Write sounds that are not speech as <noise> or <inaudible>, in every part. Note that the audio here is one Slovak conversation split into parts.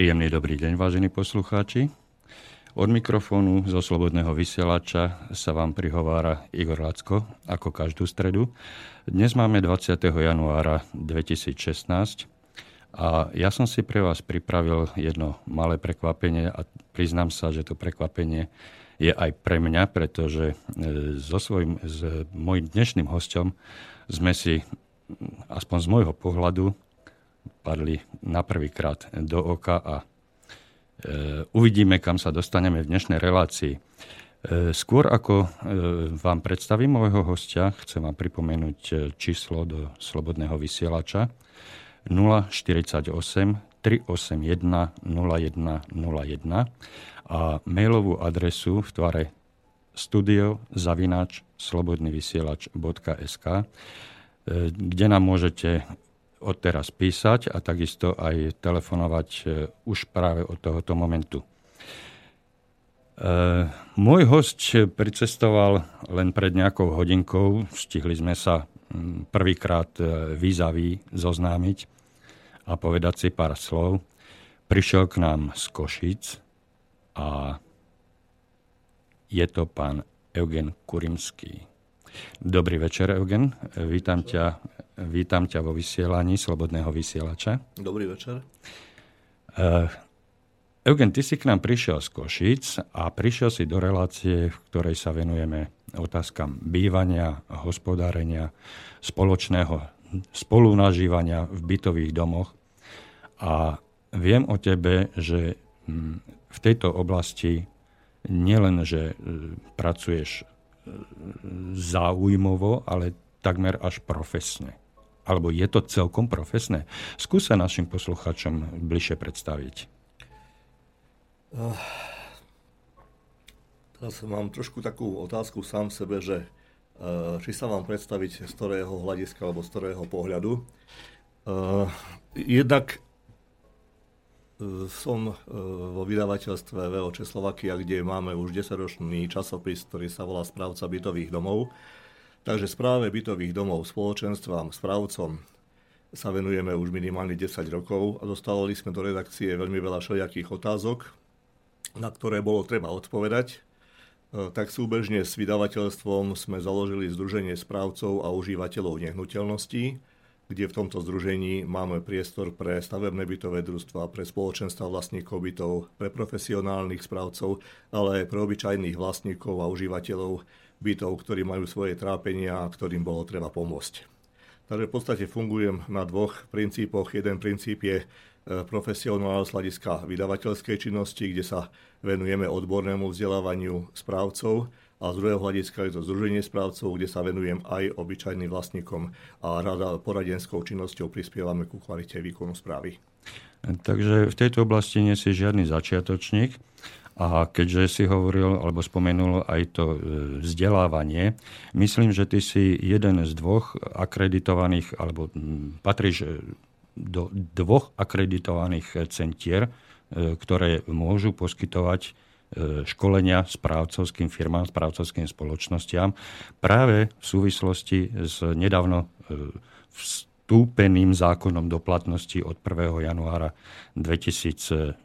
Príjemný dobrý deň, vážení poslucháči. Od mikrofónu zo Slobodného vysielača sa vám prihovára Igor Lacko, ako každú stredu. Dnes máme 20. januára 2016 a ja som si pre vás pripravil jedno malé prekvapenie a priznám sa, že to prekvapenie je aj pre mňa, pretože e, so svojím, s mojim dnešným hostom sme si, aspoň z môjho pohľadu, padli na prvýkrát do oka a e, uvidíme, kam sa dostaneme v dnešnej relácii. E, skôr ako e, vám predstavím môjho hostia, chcem vám pripomenúť číslo do Slobodného vysielača 048 381 0101 a mailovú adresu v tvare studio zavináč slobodnyvysielač.sk kde nám môžete odteraz písať a takisto aj telefonovať e, už práve od tohoto momentu. E, môj host pricestoval len pred nejakou hodinkou, stihli sme sa prvýkrát e, výzaví zoznámiť a povedať si pár slov. Prišiel k nám z Košic a je to pán Eugen Kurimský. Dobrý večer, Eugen. Vítam ťa Vítam ťa vo vysielaní Slobodného vysielača. Dobrý večer. Uh, Eugen, ty si k nám prišiel z Košic a prišiel si do relácie, v ktorej sa venujeme otázkam bývania, hospodárenia, spoločného spolunažívania v bytových domoch. A viem o tebe, že hm, v tejto oblasti nielen, že hm, pracuješ hm, záujmovo, ale takmer až profesne alebo je to celkom profesné? Skúsa našim poslucháčom bližšie predstaviť. Uh, teraz mám trošku takú otázku sám v sebe, že uh, či sa vám predstaviť z ktorého hľadiska alebo z ktorého pohľadu. Uh, jednak som vo vydavateľstve VO Česlovakia, kde máme už 10-ročný časopis, ktorý sa volá Správca bytových domov. Takže správe bytových domov, spoločenstvám, správcom sa venujeme už minimálne 10 rokov a dostávali sme do redakcie veľmi veľa všelijakých otázok, na ktoré bolo treba odpovedať. E, tak súbežne s vydavateľstvom sme založili Združenie správcov a užívateľov nehnuteľností, kde v tomto združení máme priestor pre stavebné bytové družstva, pre spoločenstva vlastníkov bytov, pre profesionálnych správcov, ale aj pre obyčajných vlastníkov a užívateľov bytov, ktorí majú svoje trápenia a ktorým bolo treba pomôcť. Takže v podstate fungujem na dvoch princípoch. Jeden princíp je e, profesionál z hľadiska vydavateľskej činnosti, kde sa venujeme odbornému vzdelávaniu správcov a z druhého hľadiska je to združenie správcov, kde sa venujem aj obyčajným vlastníkom a rada poradenskou činnosťou prispievame ku kvalite výkonu správy. Takže v tejto oblasti nie si žiadny začiatočník. A keďže si hovoril alebo spomenul aj to e, vzdelávanie, myslím, že ty si jeden z dvoch akreditovaných, alebo patríš e, do dvoch akreditovaných centier, e, ktoré môžu poskytovať školenia správcovským firmám, správcovským spoločnostiam práve v súvislosti s nedávno vstúpeným zákonom do platnosti od 1. januára 2016.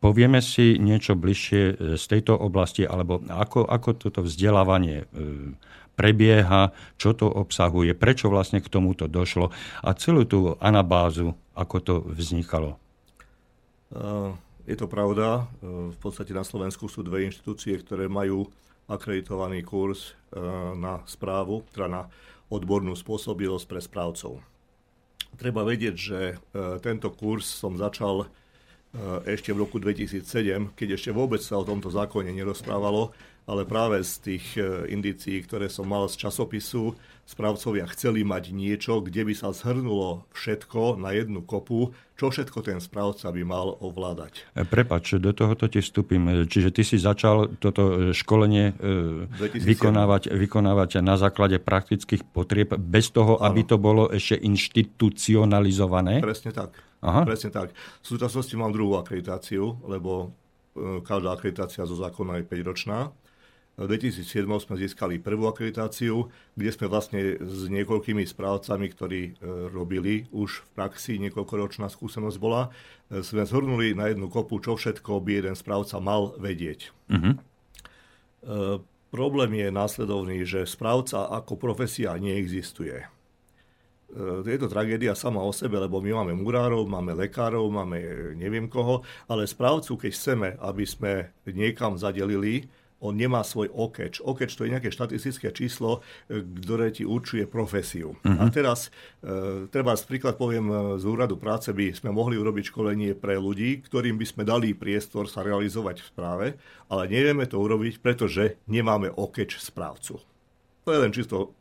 Povieme si niečo bližšie e, z tejto oblasti, alebo ako, ako toto vzdelávanie e, prebieha, čo to obsahuje, prečo vlastne k tomuto došlo a celú tú anabázu, ako to vznikalo. Je to pravda. V podstate na Slovensku sú dve inštitúcie, ktoré majú akreditovaný kurz na správu, teda na odbornú spôsobilosť pre správcov. Treba vedieť, že tento kurz som začal Eh, ešte v roku 2007, keď ešte vôbec sa o tomto zákone nerozprávalo, ale práve z tých eh, indícií, ktoré som mal z časopisu, správcovia chceli mať niečo, kde by sa zhrnulo všetko na jednu kopu, čo všetko ten správca by mal ovládať. Eh, prepač, do tohoto ti vstúpim. Čiže ty si začal toto školenie 2007. vykonávať, vykonávať na základe praktických potrieb, bez toho, ano. aby to bolo ešte inštitucionalizované? Presne tak. Aha. Presne tak. V súčasnosti mám druhú akreditáciu, lebo e, každá akreditácia zo zákona je 5-ročná. V 2007 sme získali prvú akreditáciu, kde sme vlastne s niekoľkými správcami, ktorí e, robili už v praxi, niekoľkoročná skúsenosť bola, e, sme zhrnuli na jednu kopu, čo všetko by jeden správca mal vedieť. Uh-huh. E, problém je následovný, že správca ako profesia neexistuje. Je to tragédia sama o sebe, lebo my máme murárov, máme lekárov, máme neviem koho, ale správcu, keď chceme, aby sme niekam zadelili, on nemá svoj okeč. Okeč to je nejaké štatistické číslo, e, ktoré ti určuje profesiu. Uh-huh. A teraz, e, treba príklad poviem, e, z úradu práce by sme mohli urobiť školenie pre ľudí, ktorým by sme dali priestor sa realizovať v správe, ale nevieme to urobiť, pretože nemáme okeč správcu. To je len čisto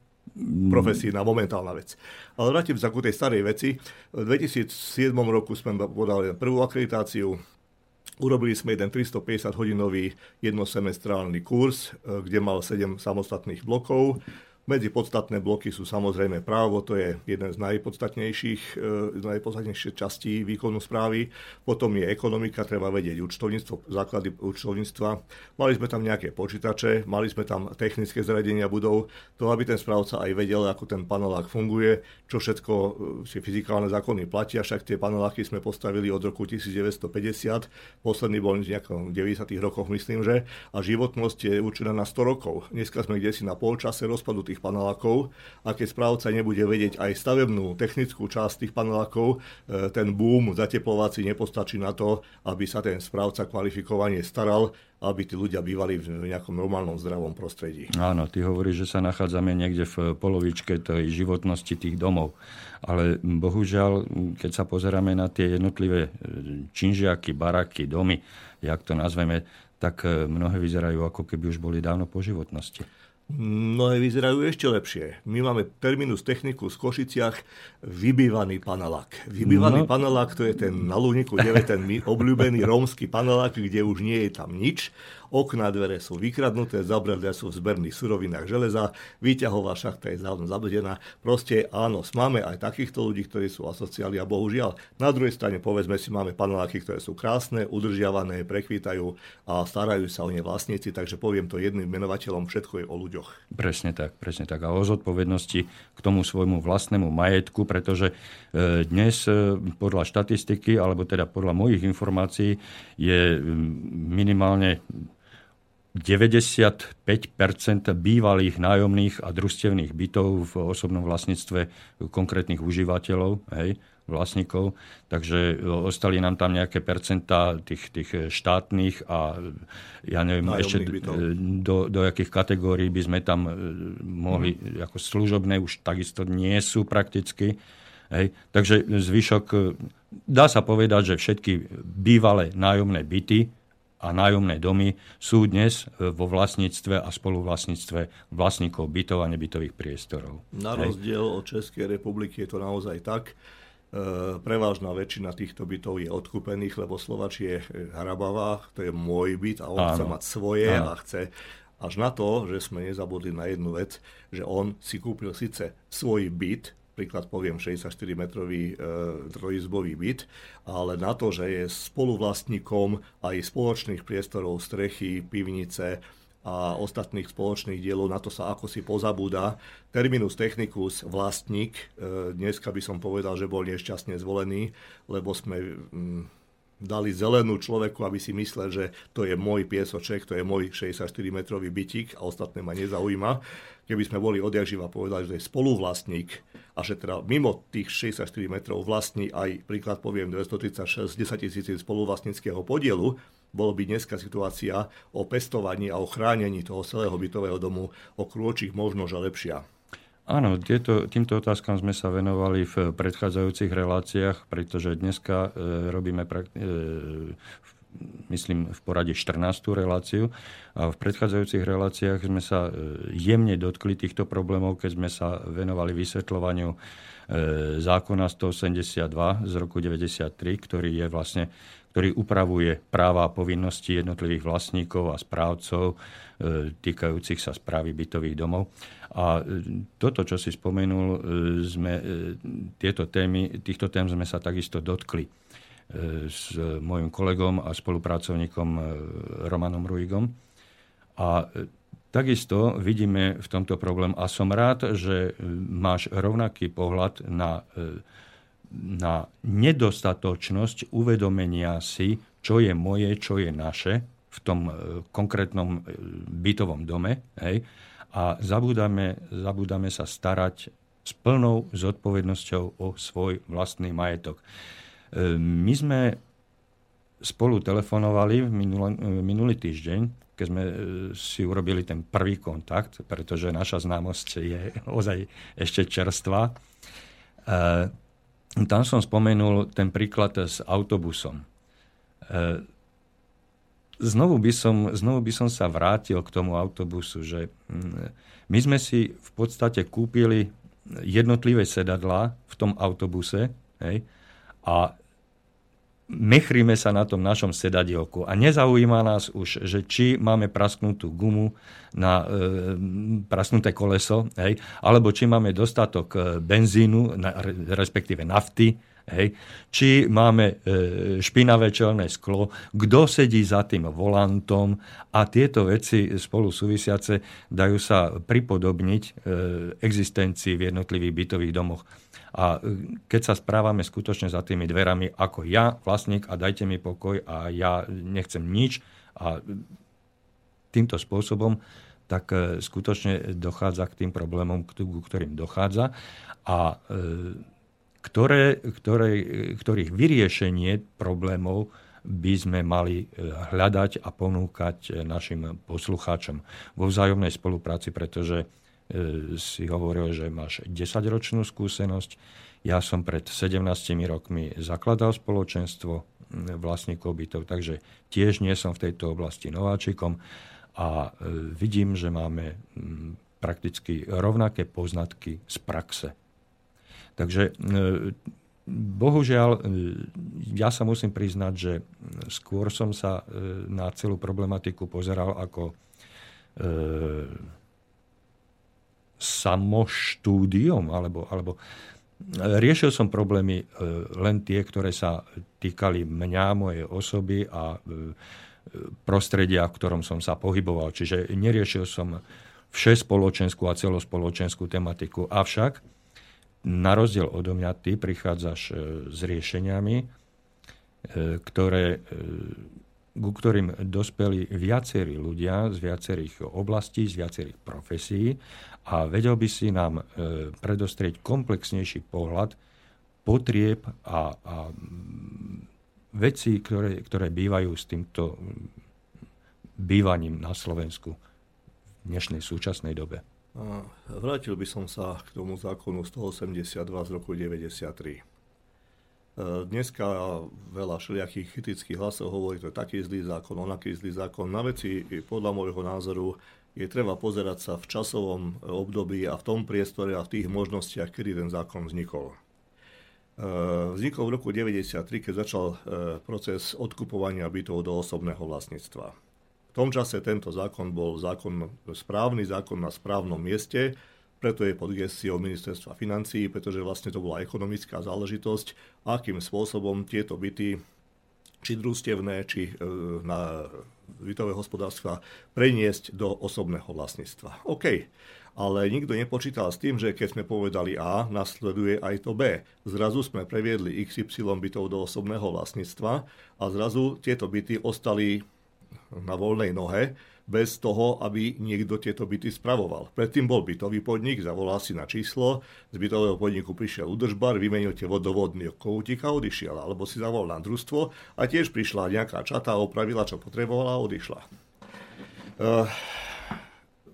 profesína, momentálna vec. Ale vrátim sa ku tej starej veci. V 2007 roku sme podali prvú akreditáciu, Urobili sme jeden 350-hodinový jednosemestrálny kurz, e, kde mal 7 samostatných blokov. Medzi podstatné bloky sú samozrejme právo, to je jeden z najpodstatnejších, e, najpodstatnejších častí výkonu správy. Potom je ekonomika, treba vedieť účtovníctvo, základy účtovníctva. Mali sme tam nejaké počítače, mali sme tam technické zariadenia budov, to aby ten správca aj vedel, ako ten panelák funguje, čo všetko e, si fyzikálne zákony platia, však tie paneláky sme postavili od roku 1950, posledný bol v 90. rokoch, myslím, že, a životnosť je určená na 100 rokov. Dneska sme kde si na polčase rozpadu tých panelákov a keď správca nebude vedieť aj stavebnú technickú časť tých panelákov, e, ten boom zateplovací nepostačí na to, aby sa ten správca kvalifikovanie staral, aby tí ľudia bývali v nejakom normálnom zdravom prostredí. Áno, ty hovoríš, že sa nachádzame niekde v polovičke tej životnosti tých domov. Ale bohužiaľ, keď sa pozeráme na tie jednotlivé e, činžiaky, baraky, domy, jak to nazveme, tak e, mnohé vyzerajú ako keby už boli dávno po životnosti. Mnohé vyzerajú ešte lepšie. My máme terminus techniku v Košiciach vybývaný panelák. Vybývaný no. panelák to je ten na kde je ten obľúbený rómsky panelák, kde už nie je tam nič okná dvere sú vykradnuté, zabredlia sú v zberných surovinách železa, výťahová šachta je dávno zabledená. Proste áno, máme aj takýchto ľudí, ktorí sú asociáli a bohužiaľ. Na druhej strane povedzme si, máme paneláky, ktoré sú krásne, udržiavané, prekvítajú a starajú sa o ne vlastníci, takže poviem to jedným menovateľom, všetko je o ľuďoch. Presne tak, presne tak. A o zodpovednosti k tomu svojmu vlastnému majetku, pretože e, dnes e, podľa štatistiky, alebo teda podľa mojich informácií, je minimálne 95% bývalých nájomných a družstevných bytov v osobnom vlastníctve konkrétnych užívateľov, hej, vlastníkov, takže ostali nám tam nejaké percentá tých, tých štátnych a ja neviem nájomných ešte do, do jakých kategórií by sme tam e, mohli, mm. ako služobné už takisto nie sú prakticky. Hej. Takže zvyšok, e, dá sa povedať, že všetky bývalé nájomné byty a nájomné domy sú dnes e, vo vlastníctve a spoluvlastníctve vlastníkov bytov a nebytových priestorov. Na rozdiel od Českej republiky je to naozaj tak. E, prevážna väčšina týchto bytov je odkúpených, lebo Slovač je hrabavá, to je môj byt a on Áno. chce mať svoje Áno. a chce až na to, že sme nezabudli na jednu vec, že on si kúpil síce svoj byt, príklad poviem 64-metrový e, trojizbový byt, ale na to, že je spoluvlastníkom aj spoločných priestorov, strechy, pivnice a ostatných spoločných dielov, na to sa ako si pozabúda. Terminus technicus vlastník, e, dneska by som povedal, že bol nešťastne zvolený, lebo sme... Dali zelenú človeku, aby si myslel, že to je môj piesoček, to je môj 64-metrový bytík a ostatné ma nezaujíma. Keby sme boli odjak živa povedali, že je spoluvlastník a že teda mimo tých 64 metrov vlastní aj, príklad poviem, 236 10 tisíc spoluvlastníckého podielu, bolo by dneska situácia o pestovaní a o chránení toho celého bytového domu o krôčich možno, že lepšia. Áno, tieto, týmto otázkam sme sa venovali v predchádzajúcich reláciách, pretože dneska e, robíme pra, e, myslím v poradí 14. reláciu a v predchádzajúcich reláciách sme sa e, jemne dotkli týchto problémov, keď sme sa venovali vysvetľovaniu e, zákona 182 z roku 93, ktorý je vlastne ktorý upravuje práva a povinnosti jednotlivých vlastníkov a správcov e, týkajúcich sa správy bytových domov. A e, toto, čo si spomenul, e, sme, tieto témy, týchto tém sme sa takisto dotkli s môjim kolegom a spolupracovníkom Romanom Ruigom. A Takisto vidíme v tomto problém a som rád, že máš rovnaký pohľad na, na nedostatočnosť uvedomenia si, čo je moje, čo je naše v tom konkrétnom bytovom dome. Hej? A zabúdame, zabúdame sa starať s plnou zodpovednosťou o svoj vlastný majetok. My sme spolu telefonovali minulý týždeň keď sme e, si urobili ten prvý kontakt, pretože naša známosť je <laughs> ozaj ešte čerstvá. Tam som spomenul ten príklad s autobusom. E, znovu by som, znovu by som sa vrátil k tomu autobusu, že my sme si v podstate kúpili jednotlivé sedadlá v tom autobuse hej, a mechríme sa na tom našom sedadielku a nezaujíma nás už, že či máme prasknutú gumu na e, prasknuté koleso, hej, alebo či máme dostatok e, benzínu, na, respektíve nafty, hej, či máme e, špinavé čelné sklo, kto sedí za tým volantom a tieto veci spolu súvisiace dajú sa pripodobniť e, existencii v jednotlivých bytových domoch. A e, keď sa správame skutočne za tými dverami ako ja, vlastník, a dajte mi pokoj a ja nechcem nič a týmto spôsobom, tak e, skutočne dochádza k tým problémom, k ktorým dochádza. A e, ktoré, ktoré, ktorých vyriešenie problémov by sme mali hľadať a ponúkať našim poslucháčom vo vzájomnej spolupráci, pretože E, si hovoril, že máš 10-ročnú skúsenosť. Ja som pred 17 rokmi zakladal spoločenstvo vlastníkov bytov, takže tiež nie som v tejto oblasti nováčikom a e, vidím, že máme prakticky rovnaké poznatky z praxe. Takže e, bohužiaľ, ja sa musím priznať, že skôr som sa na celú problematiku pozeral ako samoštúdiom, alebo, alebo riešil som problémy e, len tie, ktoré sa týkali mňa, mojej osoby a e, prostredia, v ktorom som sa pohyboval. Čiže neriešil som všespoločenskú a celospoločenskú tematiku. Avšak, na rozdiel odo mňa, ty prichádzaš e, s riešeniami, ktoré ku ktorým dospeli viacerí ľudia z viacerých oblastí, z viacerých profesí a vedel by si nám e, predostrieť komplexnejší pohľad potrieb a, a veci, ktoré, ktoré bývajú s týmto bývaním na Slovensku v dnešnej súčasnej dobe. Vrátil by som sa k tomu zákonu 182 z roku 93. E, dneska veľa všelijakých kritických hlasov hovorí, to je taký zlý zákon, onaký zlý zákon. Na veci, podľa môjho názoru, je treba pozerať sa v časovom období a v tom priestore a v tých možnostiach, kedy ten zákon vznikol. E, vznikol v roku 1993, keď začal e, proces odkupovania bytov do osobného vlastníctva. V tom čase tento zákon bol zákon, správny zákon na správnom mieste, preto je pod gestiou ministerstva financií, pretože vlastne to bola ekonomická záležitosť, akým spôsobom tieto byty, či družstevné, či e, na bytové hospodárstva, preniesť do osobného vlastníctva. OK, ale nikto nepočítal s tým, že keď sme povedali A, nasleduje aj to B. Zrazu sme previedli XY bytov do osobného vlastníctva a zrazu tieto byty ostali na voľnej nohe, bez toho, aby niekto tieto byty spravoval. Predtým bol bytový podnik, zavolal si na číslo, z bytového podniku prišiel údržbar, vymenil tie vodovodný koutík a odišiel. Alebo si zavolal na družstvo a tiež prišla nejaká čata, opravila, čo potrebovala a odišla. Uh,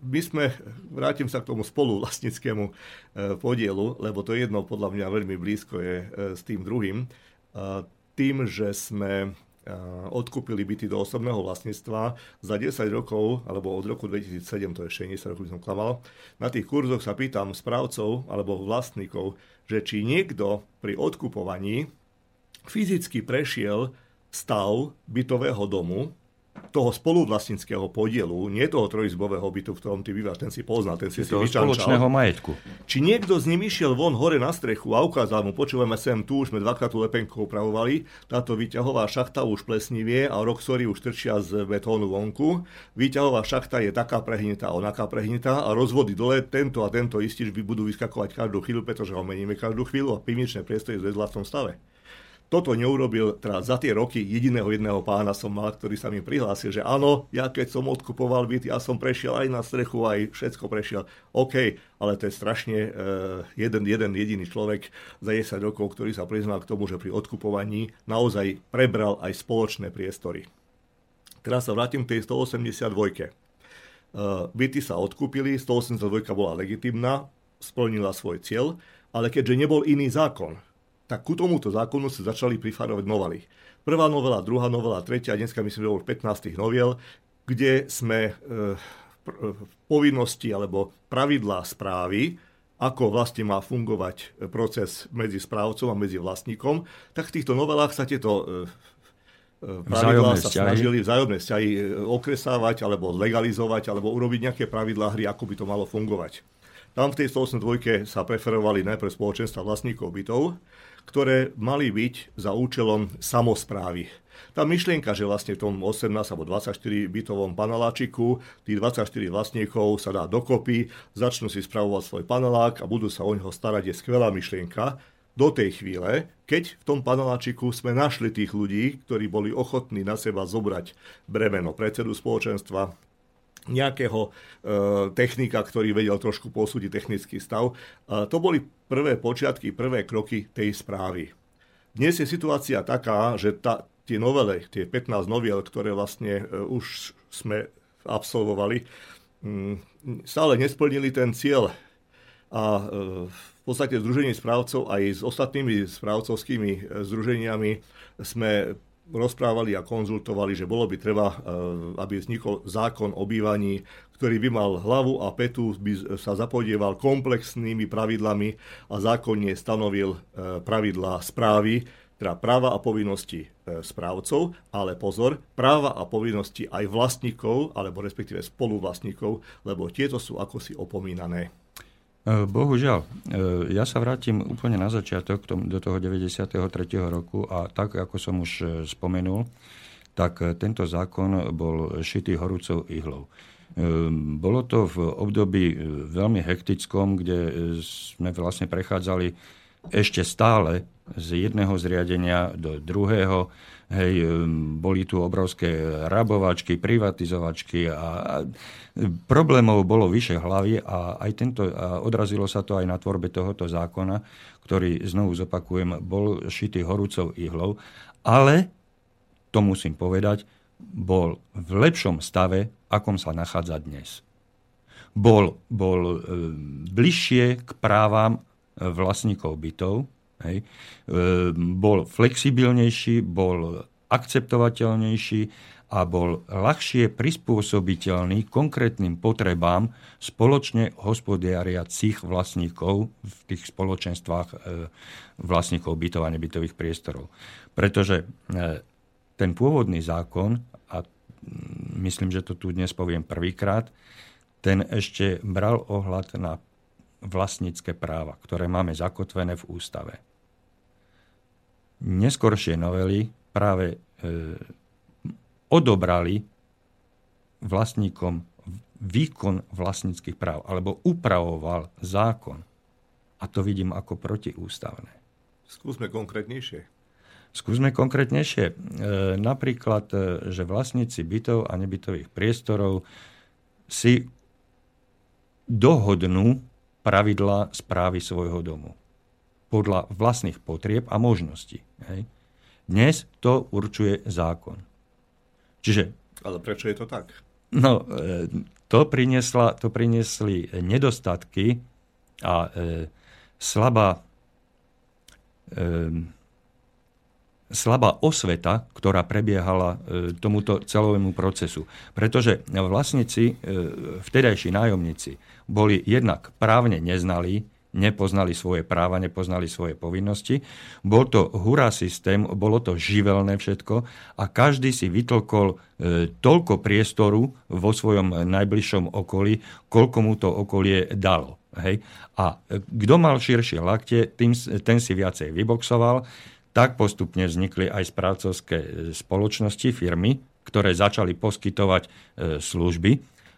my sme, vrátim sa k tomu spoluvlastnickému uh, podielu, lebo to jedno podľa mňa veľmi blízko je uh, s tým druhým. Tým, že sme odkúpili byty do osobného vlastníctva za 10 rokov, alebo od roku 2007, to ešte 10 rokov by som klamal, na tých kurzoch sa pýtam správcov alebo vlastníkov, že či niekto pri odkupovaní fyzicky prešiel stav bytového domu toho spoluvlastnického podielu, nie toho trojizbového bytu, v ktorom ty bývaš, ten si poznal, ten si si spoločného majetku. Či niekto z ním išiel von hore na strechu a ukázal mu, počúvame sem, tu už sme dvakrát tú lepenku upravovali, táto výťahová šachta už plesnivie a roxory už trčia z betónu vonku. Výťahová šachta je taká prehnitá, onaká prehnitá a rozvody dole, tento a tento istič budú vyskakovať každú chvíľu, pretože ho meníme každú chvíľu a pivničné priestory v zlacom stave toto neurobil, teda za tie roky jediného jedného pána som mal, ktorý sa mi prihlásil, že áno, ja keď som odkupoval byt, ja som prešiel aj na strechu, aj všetko prešiel. OK, ale to je strašne uh, jeden, jeden jediný človek za 10 rokov, ktorý sa priznal k tomu, že pri odkupovaní naozaj prebral aj spoločné priestory. Teraz sa vrátim k tej 182. Uh, byty sa odkúpili, 182 bola legitimná, splnila svoj cieľ, ale keďže nebol iný zákon, tak ku tomuto zákonu sa začali prifarovať novely. Prvá novela, druhá novela, tretia, dneska myslím, že už 15 noviel, kde sme e, v povinnosti alebo pravidlá správy, ako vlastne má fungovať proces medzi správcom a medzi vlastníkom, tak v týchto novelách sa tieto e, e, pravidlá sa vzťahy. snažili vzájomné vzťahy okresávať alebo legalizovať alebo urobiť nejaké pravidlá hry, ako by to malo fungovať. Tam v tej 182 sa preferovali najprv spoločenstva vlastníkov bytov, ktoré mali byť za účelom samozprávy. Tá myšlienka, že vlastne v tom 18 alebo 24 bytovom paneláčiku tých 24 vlastníkov sa dá dokopy, začnú si spravovať svoj panelák a budú sa o neho starať, je skvelá myšlienka do tej chvíle, keď v tom paneláčiku sme našli tých ľudí, ktorí boli ochotní na seba zobrať bremeno predsedu spoločenstva, nejakého e, technika, ktorý vedel trošku posúdiť technický stav. E, to boli prvé počiatky, prvé kroky tej správy. Dnes je situácia taká, že tá, tie novele, tie 15 noviel, ktoré vlastne e, už sme absolvovali, m, mm, stále nesplnili ten cieľ. A e, v podstate Združenie správcov aj s ostatnými správcovskými e, združeniami sme rozprávali a konzultovali, že bolo by treba, e, aby vznikol zákon o bývaní, ktorý by mal hlavu a petu, by sa zapodieval komplexnými pravidlami a zákonne stanovil e, pravidlá správy, teda práva a povinnosti e, správcov, ale pozor, práva a povinnosti aj vlastníkov, alebo respektíve spoluvlastníkov, lebo tieto sú ako si opomínané. E, bohužiaľ, e, ja sa vrátim úplne na začiatok do toho 93. roku a tak, ako som už e, spomenul, tak tento zákon bol šitý horúcou ihlou. Bolo to v období veľmi hektickom, kde sme vlastne prechádzali ešte stále z jedného zriadenia do druhého Hej, boli tu obrovské rabovačky, privatizovačky a, problémov bolo vyše hlavy a aj tento, a odrazilo sa to aj na tvorbe tohoto zákona, ktorý, znovu zopakujem, bol šitý horúcou ihlou, ale, to musím povedať, bol v lepšom stave, akom sa nachádza dnes. Bol, bol bližšie k právam vlastníkov bytov, Hej. E, bol flexibilnejší, bol akceptovateľnejší a bol ľahšie prispôsobiteľný konkrétnym potrebám spoločne hospodáriacich vlastníkov v tých spoločenstvách e, vlastníkov bytov a nebytových priestorov. Pretože e, ten pôvodný zákon, a myslím, že to tu dnes poviem prvýkrát, ten ešte bral ohľad na vlastnícke práva, ktoré máme zakotvené v ústave neskoršie novely práve e, odobrali vlastníkom výkon vlastníckých práv, alebo upravoval zákon. A to vidím ako protiústavné. Skúsme konkrétnejšie. Skúsme konkrétnejšie. E, napríklad, e, že vlastníci bytov a nebytových priestorov si dohodnú pravidla správy svojho domu podľa vlastných potrieb a možností. Hej. Dnes to určuje zákon. Čiže... Ale prečo je to tak? No, e, to, priniesla, to priniesli nedostatky a e, slabá, e, slabá osveta, ktorá prebiehala e, tomuto celovému procesu. Pretože vlastníci, e, vtedajší nájomníci, boli jednak právne neznalí, nepoznali svoje práva, nepoznali svoje povinnosti. Bol to hurá systém, bolo to živelné všetko a každý si vytlkol e, toľko priestoru vo svojom najbližšom okolí, koľko mu to okolie dalo. Hej? A kto mal širšie lakte, tým, ten si viacej vyboxoval. Tak postupne vznikli aj správcovské e, spoločnosti, firmy, ktoré začali poskytovať e, služby.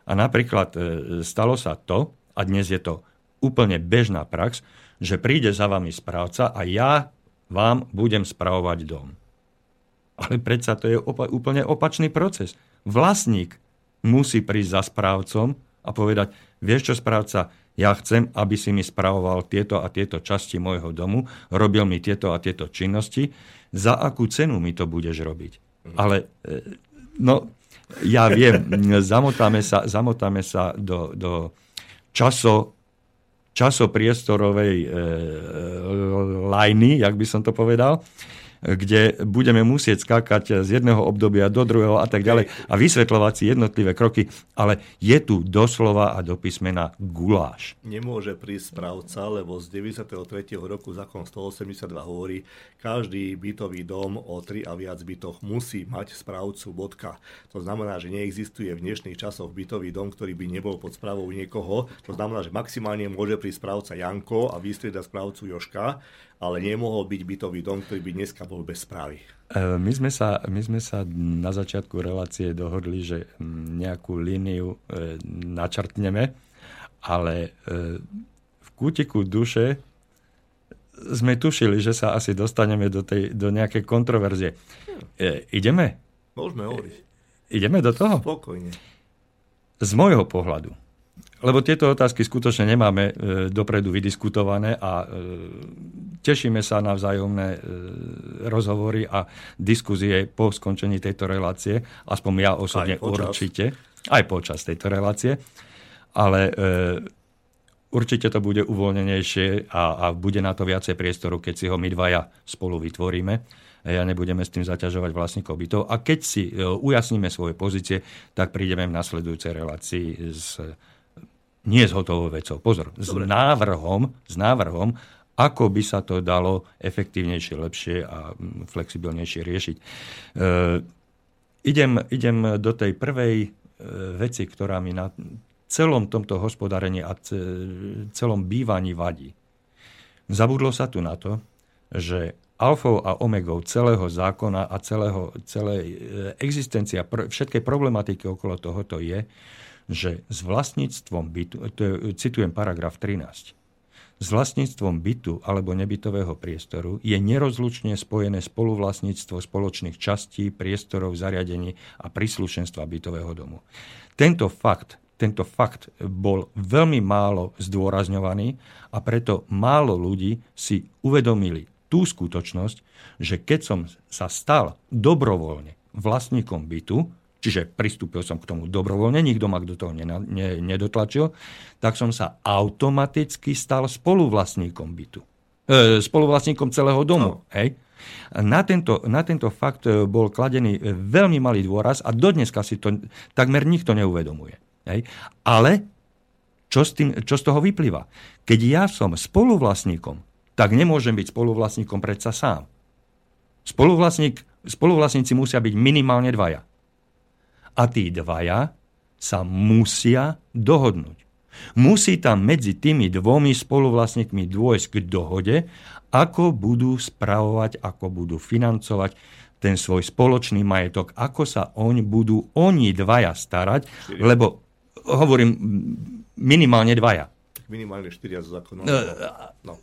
A napríklad e, stalo sa to, a dnes je to úplne bežná prax, že príde za vami správca a ja vám budem spravovať dom. Ale predsa to je opa- úplne opačný proces. Vlastník musí prísť za správcom a povedať, vieš čo správca, ja chcem, aby si mi spravoval tieto a tieto časti môjho domu, robil mi tieto a tieto činnosti, za akú cenu mi to budeš robiť. Ale, e, no, ja viem, <laughs> zamotáme sa, zamotáme sa do, do časo časopriestorovej e, lajny, jak by som to povedal, kde budeme musieť skákať z jedného obdobia do druhého a tak ďalej a vysvetľovať si jednotlivé kroky, ale je tu doslova a do písmena guláš. Nemôže prísť správca, lebo z 93. roku zákon 182 hovorí, každý bytový dom o 3 a viac bytoch musí mať správcu bodka. To znamená, že neexistuje v dnešných časoch bytový dom, ktorý by nebol pod správou niekoho. To znamená, že maximálne môže prísť správca Janko a vystrieda správcu Joška ale nemohol byť bytový dom, ktorý by dneska bol bez správy. E, my sme, sa, my sme sa na začiatku relácie dohodli, že nejakú líniu e, načrtneme, ale e, v kútiku duše sme tušili, že sa asi dostaneme do, tej, do nejakej kontroverzie. Ideme? Môžeme hovoriť. Ideme do toho? Spokojne. Z môjho pohľadu lebo tieto otázky skutočne nemáme e, dopredu vydiskutované a e, tešíme sa na vzájomné e, rozhovory a diskuzie po skončení tejto relácie, aspoň ja osobne aj určite, aj počas tejto relácie, ale určite to bude uvoľnenejšie a, a bude na to viacej priestoru, keď si ho my dvaja spolu vytvoríme. Ja nebudeme s tým zaťažovať vlastníkov bytov. A keď si ujasníme svoje pozície, tak prídeme v nasledujúcej relácii s nie s hotovou vecou. Pozor, Dobre. s návrhom, s návrhom, ako by sa to dalo efektívnejšie, lepšie a mm, flexibilnejšie riešiť. E, idem, idem do tej prvej e, veci, ktorá mi na celom tomto hospodárení a celom bývaní vadí. Zabudlo sa tu na to, že alfou a omegou celého zákona a celého, celej e, existencia, všetkej problematiky okolo tohoto je, že s vlastníctvom bytu, to je, citujem paragraf 13, s vlastníctvom bytu alebo nebytového priestoru je nerozlučne spojené spoluvlastníctvo spoločných častí, priestorov, zariadení a príslušenstva bytového domu. Tento fakt, tento fakt bol veľmi málo zdôrazňovaný a preto málo ľudí si uvedomili tú skutočnosť, že keď som sa stal dobrovoľne vlastníkom bytu, čiže pristúpil som k tomu dobrovoľne, nikto ma do toho nedotlačil, tak som sa automaticky stal spoluvlastníkom bytu. E, spoluvlastníkom celého domu. No. Hej? Na tento, na tento fakt e, bol kladený e, veľmi malý dôraz a dodneska si to takmer nikto neuvedomuje. Hej? Ale čo z, tým, čo z toho vyplýva? Keď ja som spoluvlastníkom, tak nemôžem byť spoluvlastníkom predsa sám. Spoluvlastník, spoluvlastníci musia byť minimálne dvaja a tí dvaja sa musia dohodnúť. Musí tam medzi tými dvomi spoluvlastníkmi dôjsť k dohode, ako budú spravovať, ako budú financovať ten svoj spoločný majetok, ako sa oň budú oni dvaja starať, lebo hovorím minimálne dvaja. Minimálne štyria z zákona. No.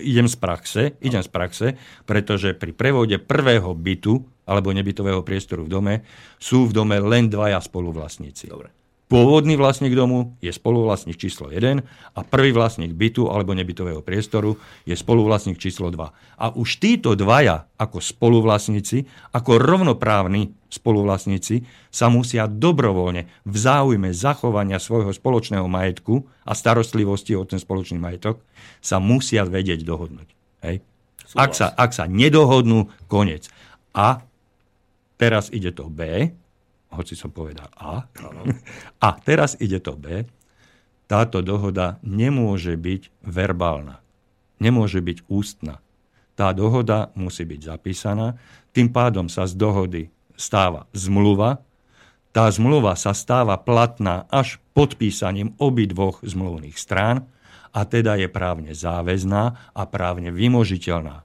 Idem z praxe, idem z praxe, pretože pri prevode prvého bytu alebo nebytového priestoru v dome, sú v dome len dvaja spoluvlastníci. Dobre. Pôvodný vlastník domu je spoluvlastník číslo 1 a prvý vlastník bytu alebo nebytového priestoru je spoluvlastník číslo 2. A už títo dvaja ako spoluvlastníci, ako rovnoprávni spoluvlastníci sa musia dobrovoľne v záujme zachovania svojho spoločného majetku a starostlivosti o ten spoločný majetok sa musia vedieť dohodnúť. Hej? Ak sa, ak sa nedohodnú, koniec. A teraz ide to B, hoci som povedal A, <laughs> a teraz ide to B, táto dohoda nemôže byť verbálna, nemôže byť ústna. Tá dohoda musí byť zapísaná, tým pádom sa z dohody stáva zmluva, tá zmluva sa stáva platná až podpísaním obidvoch zmluvných strán a teda je právne záväzná a právne vymožiteľná.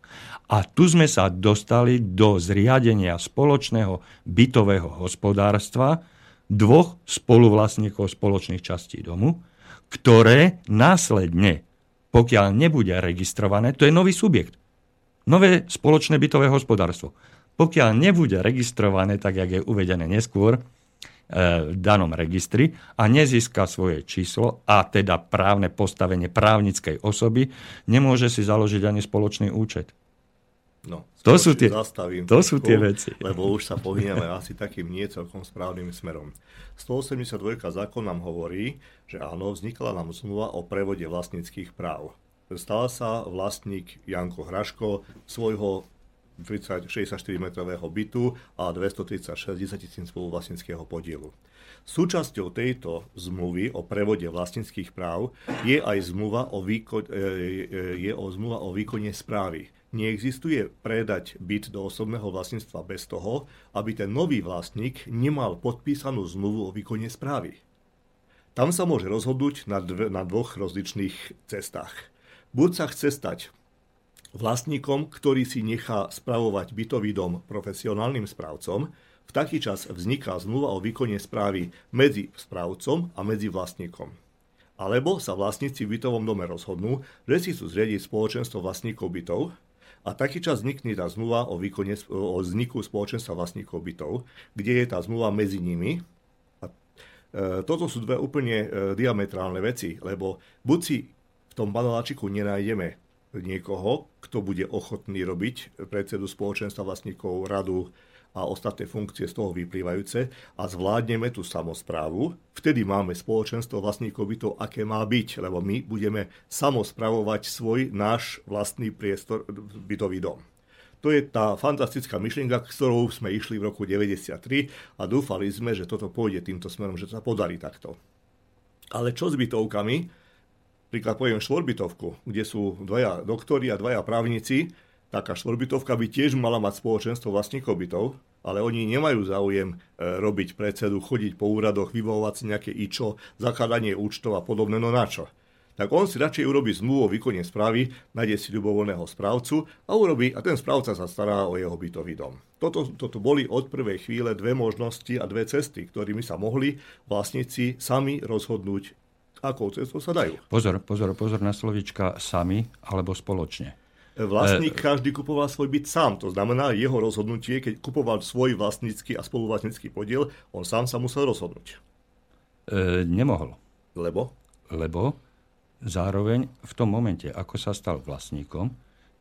A tu sme sa dostali do zriadenia spoločného bytového hospodárstva dvoch spoluvlastníkov spoločných častí domu, ktoré následne, pokiaľ nebude registrované, to je nový subjekt, nové spoločné bytové hospodárstvo. Pokiaľ nebude registrované, tak jak je uvedené neskôr, e, v danom registri a nezíska svoje číslo a teda právne postavenie právnickej osoby, nemôže si založiť ani spoločný účet. No, to sú tie, zastavím to sú tie veci. <laughs> Lebo už sa pohyneme asi takým nie celkom správnym smerom. 182 zákon nám hovorí, že áno, vznikla nám zmluva o prevode vlastníckých práv. Stal sa vlastník Janko Hraško svojho 64-metrového bytu a 236 tisíc spoluvlastnického podielu. Súčasťou tejto zmluvy o prevode vlastníckých práv je aj zmluva o, výko- e, e, je o zmluva o výkone správy neexistuje predať byt do osobného vlastníctva bez toho, aby ten nový vlastník nemal podpísanú zmluvu o výkone správy. Tam sa môže rozhodnúť na, dve, na dvoch rozličných cestách. Buď sa chce stať vlastníkom, ktorý si nechá spravovať bytový dom profesionálnym správcom, v taký čas vzniká zmluva o výkone správy medzi správcom a medzi vlastníkom. Alebo sa vlastníci v bytovom dome rozhodnú, že si chcú zriediť spoločenstvo vlastníkov bytov, a taký čas vznikne tá zmluva o, výkone, o vzniku spoločenstva vlastníkov bytov, kde je tá zmluva medzi nimi. A, e, toto sú dve úplne e, diametrálne veci, lebo buď si v tom paneláčiku nenájdeme niekoho, kto bude ochotný robiť predsedu spoločenstva vlastníkov, radu, a ostatné funkcie z toho vyplývajúce a zvládneme tú samozprávu, vtedy máme spoločenstvo vlastníkov bytov, aké má byť, lebo my budeme samospravovať svoj náš vlastný priestor, bytový dom. To je tá fantastická myšlienka, ktorou sme išli v roku 1993 a dúfali sme, že toto pôjde týmto smerom, že sa podarí takto. Ale čo s bytovkami? Príklad poviem štvorbytovku, kde sú dvaja doktori a dvaja právnici, taká štvorbytovka by tiež mala mať spoločenstvo vlastníkov bytov, ale oni nemajú záujem e, robiť predsedu, chodiť po úradoch, vybavovať si nejaké ičo, zakladanie účtov a podobné, no na čo? Tak on si radšej urobí zmluvu o výkone správy, nájde si ľubovoľného správcu a urobí, a ten správca sa stará o jeho bytový dom. Toto, toto boli od prvej chvíle dve možnosti a dve cesty, ktorými sa mohli vlastníci sami rozhodnúť, akou cestou sa dajú. Pozor, pozor, pozor na slovička sami alebo spoločne. Vlastník každý kupoval svoj byt sám. To znamená, jeho rozhodnutie, keď kupoval svoj vlastnícky a spoluvlastnícky podiel, on sám sa musel rozhodnúť. E, nemohol. Lebo? Lebo zároveň v tom momente, ako sa stal vlastníkom,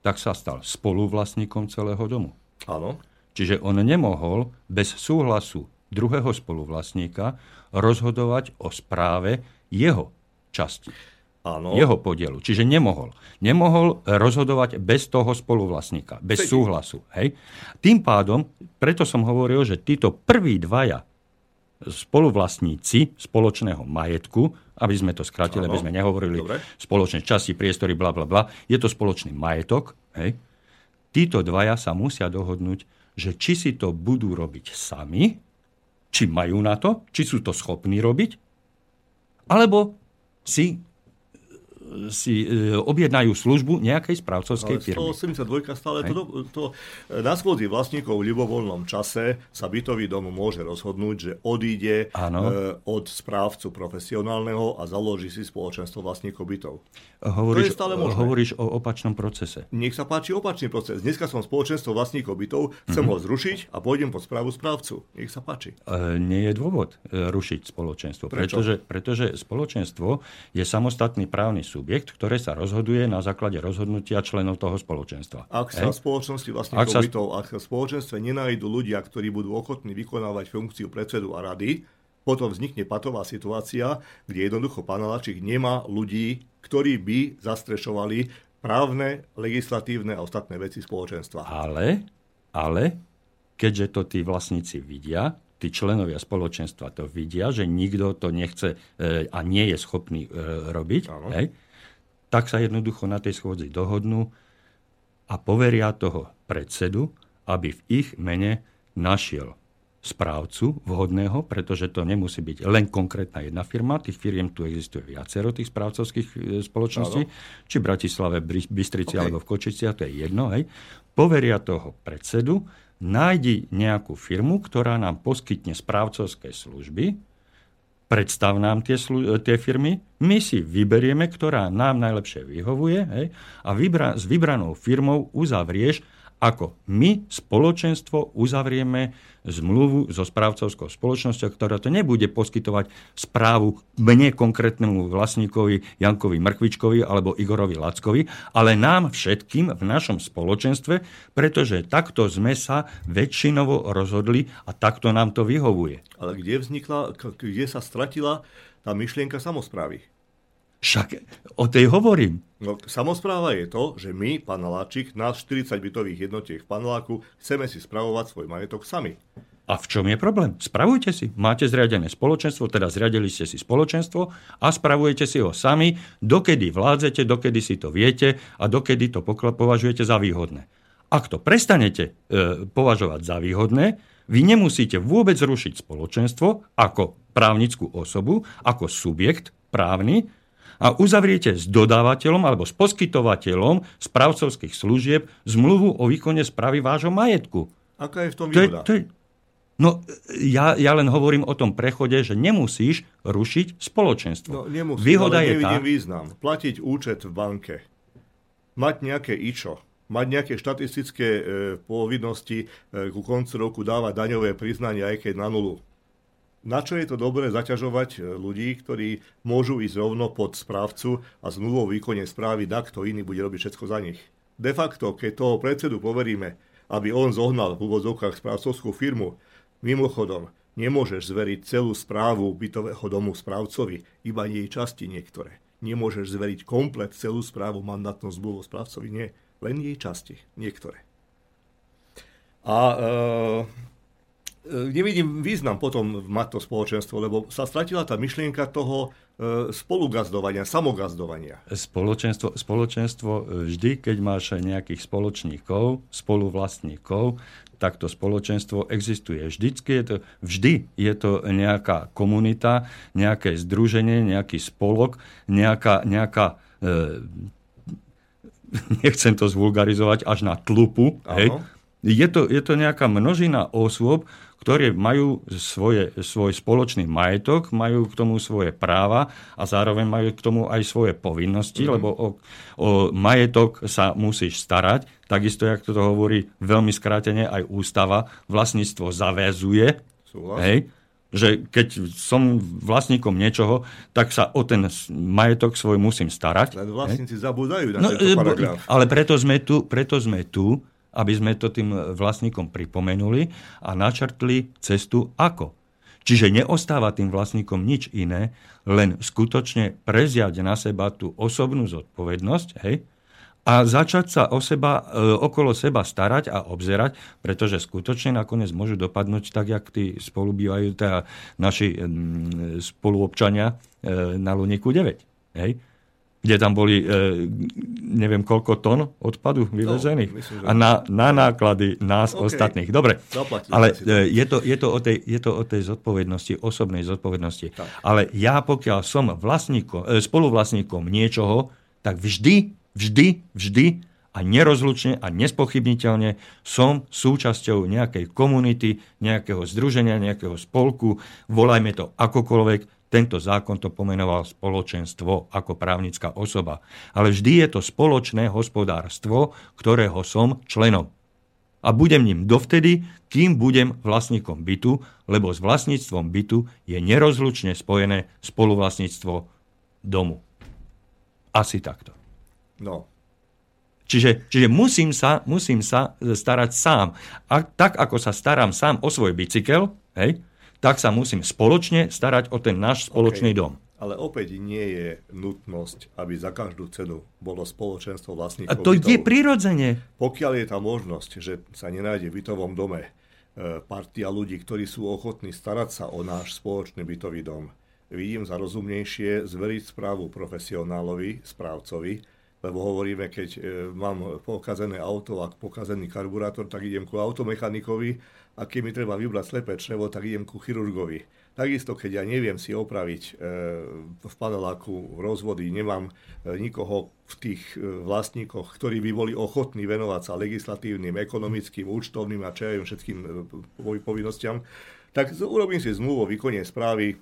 tak sa stal spoluvlastníkom celého domu. Áno. Čiže on nemohol bez súhlasu druhého spoluvlastníka rozhodovať o správe jeho časti. Áno. Jeho podielu. Čiže nemohol. Nemohol rozhodovať bez toho spoluvlastníka, bez Sedí. súhlasu. Hej? Tým pádom, preto som hovoril, že títo prví dvaja spoluvlastníci spoločného majetku, aby sme to skratili, aby sme nehovorili Dobre. spoločné časti, priestory, bla, bla, bla, je to spoločný majetok. Hej? Títo dvaja sa musia dohodnúť, že či si to budú robiť sami, či majú na to, či sú to schopní robiť, alebo si si e, objednajú službu nejakej správcovskej Ale firmy. 182 stále to, to, na schôdzi vlastníkov v ľubovoľnom čase sa bytový dom môže rozhodnúť, že odíde ano. E, od správcu profesionálneho a založí si spoločenstvo vlastníkov bytov. Hovoríš, to je stále možné. hovoríš o opačnom procese. Nech sa páči opačný proces. Dneska som spoločenstvo vlastníkov bytov, chcem mm-hmm. ho zrušiť a pôjdem pod správu správcu. Nech sa páči. E, nie je dôvod e, rušiť spoločenstvo, Prečo? pretože, pretože spoločenstvo je samostatný právny subjekt, ktoré sa rozhoduje na základe rozhodnutia členov toho spoločenstva. Ak sa v spoločnosti vlastníkov ak sa... bytov, ak sa v spoločenstve nenájdu ľudia, ktorí budú ochotní vykonávať funkciu predsedu a rady, potom vznikne patová situácia, kde jednoducho paneláčik nemá ľudí, ktorí by zastrešovali právne, legislatívne a ostatné veci spoločenstva. Ale, ale, keďže to tí vlastníci vidia, tí členovia spoločenstva to vidia, že nikto to nechce e, a nie je schopný e, robiť, hej, tak sa jednoducho na tej schôdzi dohodnú a poveria toho predsedu, aby v ich mene našiel správcu vhodného, pretože to nemusí byť len konkrétna jedna firma, tých firiem tu existuje viacero tých správcovských e, spoločností, Áno. či v Bratislave, Bystrici okay. alebo v Kočiciach, to je jedno, hej. Poveria toho predsedu, nájdi nejakú firmu, ktorá nám poskytne správcovské služby, predstav nám tie, slu- tie firmy, my si vyberieme, ktorá nám najlepšie vyhovuje hej, a vybra- s vybranou firmou uzavrieš ako my, spoločenstvo, uzavrieme zmluvu so správcovskou spoločnosťou, ktorá to nebude poskytovať správu mne konkrétnemu vlastníkovi Jankovi Mrkvičkovi alebo Igorovi Lackovi, ale nám všetkým v našom spoločenstve, pretože takto sme sa väčšinovo rozhodli a takto nám to vyhovuje. Ale kde vznikla, kde sa stratila tá myšlienka samozprávy? Však o tej hovorím. No, samozpráva je to, že my, pán Láčik, nás 40 bytových jednotiek v paneláku, chceme si spravovať svoj majetok sami. A v čom je problém? Spravujte si. Máte zriadené spoločenstvo, teda zriadili ste si spoločenstvo a spravujete si ho sami, dokedy vládzete, dokedy si to viete a dokedy to považujete za výhodné. Ak to prestanete e, považovať za výhodné, vy nemusíte vôbec zrušiť spoločenstvo ako právnickú osobu, ako subjekt právny, a uzavriete s dodávateľom alebo s poskytovateľom správcovských služieb zmluvu o výkone správy vášho majetku. Aká je v tom výhoda? To je, to je, no, ja, ja len hovorím o tom prechode, že nemusíš rušiť spoločenstvo. No, nemusím, Výhoda ale je tá... význam. Platiť účet v banke, mať nejaké IČO, mať nejaké štatistické e, povinnosti e, ku koncu roku dávať daňové priznanie, aj keď na nulu na čo je to dobré zaťažovať e, ľudí, ktorí môžu ísť rovno pod správcu a zmluvou výkone správy, da kto iný bude robiť všetko za nich. De facto, keď toho predsedu poveríme, aby on zohnal v úvodzovkách správcovskú firmu, mimochodom, nemôžeš zveriť celú správu bytového domu správcovi, iba jej časti niektoré. Nemôžeš zveriť komplet celú správu mandátnou zmluvu správcovi, nie, len jej časti, niektoré. A E, nevidím význam potom mať to spoločenstvo, lebo sa stratila tá myšlienka toho e, spolugazdovania, samogazdovania. Spoločenstvo, spoločenstvo e, vždy, keď máš nejakých spoločníkov, spoluvlastníkov, tak to spoločenstvo existuje. Vždycky je to, vždy je to nejaká komunita, nejaké združenie, nejaký spolok, nejaká, nejaká e, <laughs> nechcem to zvulgarizovať, až na tlupu. Hej? Je to, je to nejaká množina osôb, ktoré majú svoje, svoj spoločný majetok, majú k tomu svoje práva a zároveň majú k tomu aj svoje povinnosti, mm-hmm. lebo o, o majetok sa musíš starať. Takisto, jak to hovorí veľmi skrátene aj ústava, vlastníctvo zavezuje. Hej, že keď som vlastníkom niečoho, tak sa o ten majetok svoj musím starať. Len vlastníci zabúdajú na no, tento paragraf. Ale preto sme tu, preto sme tu aby sme to tým vlastníkom pripomenuli a načrtli cestu ako. Čiže neostáva tým vlastníkom nič iné, len skutočne preziať na seba tú osobnú zodpovednosť hej, a začať sa o seba, e, okolo seba starať a obzerať, pretože skutočne nakoniec môžu dopadnúť tak, jak tí spolubývajú teda naši spoluobčania e, na Luniku 9. Hej? Kde tam boli e, neviem koľko tón odpadu vyvezených. No, myslím, a na, na náklady nás okay. ostatných. Dobre, Zaplatili ale e, je, to, je, to o tej, je to o tej zodpovednosti, osobnej zodpovednosti. Tak. Ale ja pokiaľ som vlastníkom, e, spoluvlastníkom niečoho, tak vždy, vždy, vždy a nerozlučne a nespochybniteľne som súčasťou nejakej komunity, nejakého združenia, nejakého spolku, volajme to akokoľvek, tento zákon to pomenoval spoločenstvo ako právnická osoba. Ale vždy je to spoločné hospodárstvo, ktorého som členom. A budem ním dovtedy, kým budem vlastníkom bytu, lebo s vlastníctvom bytu je nerozlučne spojené spoluvlastníctvo domu. Asi takto. No. Čiže, čiže musím, sa, musím sa starať sám. A tak, ako sa starám sám o svoj bicykel, hej, tak sa musím spoločne starať o ten náš spoločný okay. dom. Ale opäť nie je nutnosť, aby za každú cenu bolo spoločenstvo vlastníkov. A to bytov. je prirodzene. Pokiaľ je tá možnosť, že sa nenájde v bytovom dome partia ľudí, ktorí sú ochotní starať sa o náš spoločný bytový dom. Vidím za rozumnejšie zveriť správu profesionálovi, správcovi, lebo hovoríme, keď e, mám pokazené auto a pokazený karburátor, tak idem ku automechanikovi a keď mi treba vybrať slepé črevo, tak idem ku chirurgovi. Takisto, keď ja neviem si opraviť e, v paneláku rozvody, nemám e, nikoho v tých vlastníkoch, ktorí by boli ochotní venovať sa legislatívnym, ekonomickým, účtovným a čo ja viem, všetkým povinnostiam, tak urobím si zmluvu o výkone správy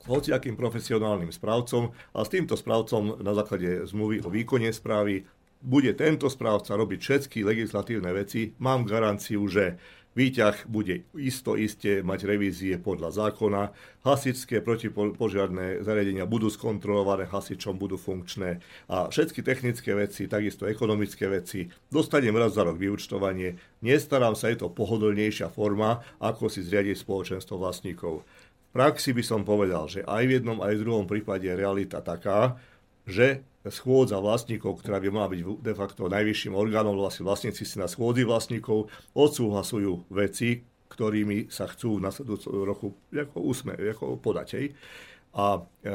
s hociakým profesionálnym správcom a s týmto správcom na základe zmluvy o výkone správy bude tento správca robiť všetky legislatívne veci. Mám garanciu, že výťah bude isto iste mať revízie podľa zákona. Hasičské protipožiarné zariadenia budú skontrolované hasičom, budú funkčné a všetky technické veci, takisto ekonomické veci, dostanem raz za rok vyučtovanie. Nestarám sa, je to pohodlnejšia forma, ako si zriadiť spoločenstvo vlastníkov praxi by som povedal, že aj v jednom, aj v druhom prípade je realita taká, že schôdza vlastníkov, ktorá by mala byť de facto najvyšším orgánom, vlastne vlastníci si na schôdzi vlastníkov odsúhlasujú veci, ktorými sa chcú v nasledujúcom roku ako, usme, ako podať. A e,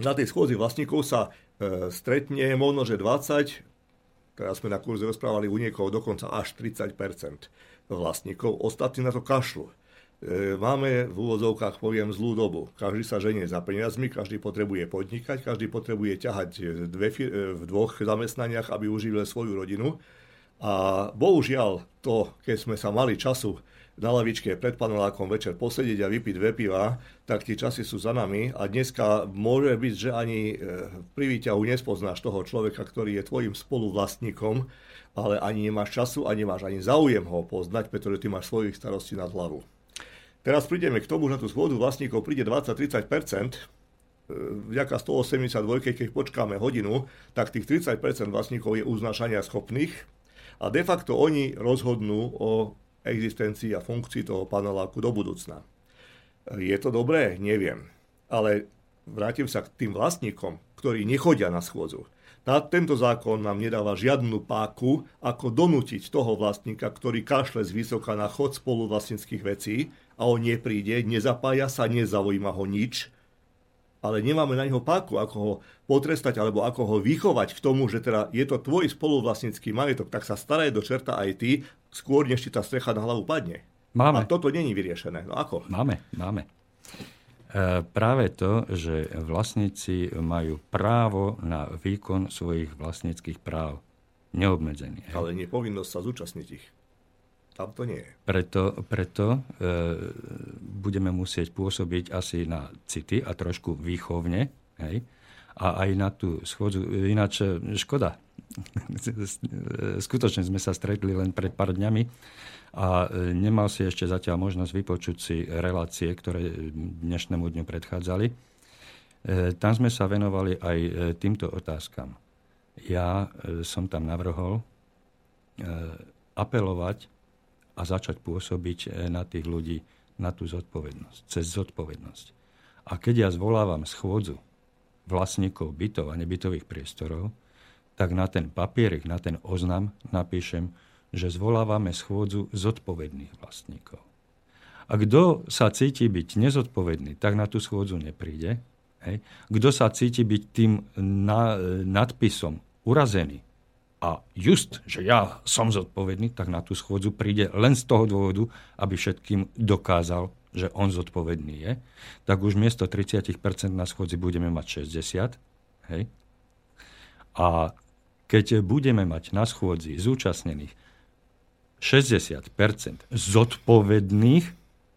na tej schôdzi vlastníkov sa e, stretne možno, že 20, teraz sme na kurze rozprávali u niekoho dokonca až 30% vlastníkov, ostatní na to kašľú. E, máme v úvodzovkách, poviem, zlú dobu. Každý sa ženie za peniazmi, každý potrebuje podnikať, každý potrebuje ťahať dve, e, v dvoch zamestnaniach, aby uživil svoju rodinu. A bohužiaľ to, keď sme sa mali času na lavičke pred panelákom večer posedieť a vypiť dve piva, tak tie časy sú za nami a dneska môže byť, že ani e, pri výťahu nespoznáš toho človeka, ktorý je tvojim spoluvlastníkom, ale ani nemáš času a nemáš ani záujem ho poznať, pretože ty máš svojich starostí nad hlavu. Teraz prídeme k tomu, že na tú schôdzu vlastníkov príde 20-30%, e, vďaka 182, keď počkáme hodinu, tak tých 30% vlastníkov je uznášania schopných a de facto oni rozhodnú o existencii a funkcii toho paneláku do budúcna. Je to dobré? Neviem. Ale vrátim sa k tým vlastníkom, ktorí nechodia na schôdzu. Tá, tento zákon nám nedáva žiadnu páku, ako donútiť toho vlastníka, ktorý kašle z vysoka na chod spoluvlastnických vecí, a on nepríde, nezapája sa, nezaujíma ho nič, ale nemáme na neho páku, ako ho potrestať alebo ako ho vychovať k tomu, že teda je to tvoj spoluvlastnický majetok, tak sa staraj do čerta aj ty, skôr než ti tá strecha na hlavu padne. Máme. A toto není vyriešené. No ako? Máme, máme. E, práve to, že vlastníci majú právo na výkon svojich vlastníckých práv. Neobmedzený. Ale nie povinnosť sa zúčastniť ich. Tam to nie je. Preto, preto e, budeme musieť pôsobiť asi na city a trošku výchovne. Hej? A aj na tú schôdzu. Ináč e, škoda. <laughs> Skutočne sme sa stretli len pred pár dňami a e, nemal si ešte zatiaľ možnosť vypočuť si relácie, ktoré dnešnému dňu predchádzali. E, tam sme sa venovali aj e, týmto otázkam. Ja e, som tam navrhol e, apelovať a začať pôsobiť e, na tých ľudí, na tú zodpovednosť, cez zodpovednosť. A keď ja zvolávam schôdzu vlastníkov bytov a nebytových priestorov, tak na ten papierik, na ten oznam napíšem, že zvolávame schôdzu zodpovedných vlastníkov. A kto sa cíti byť nezodpovedný, tak na tú schôdzu nepríde. Kto sa cíti byť tým na, nadpisom urazený, a just, že ja som zodpovedný, tak na tú schôdzu príde len z toho dôvodu, aby všetkým dokázal, že on zodpovedný je, tak už miesto 30% na schôdzi budeme mať 60. Hej? A keď budeme mať na schôdzi zúčastnených 60% zodpovedných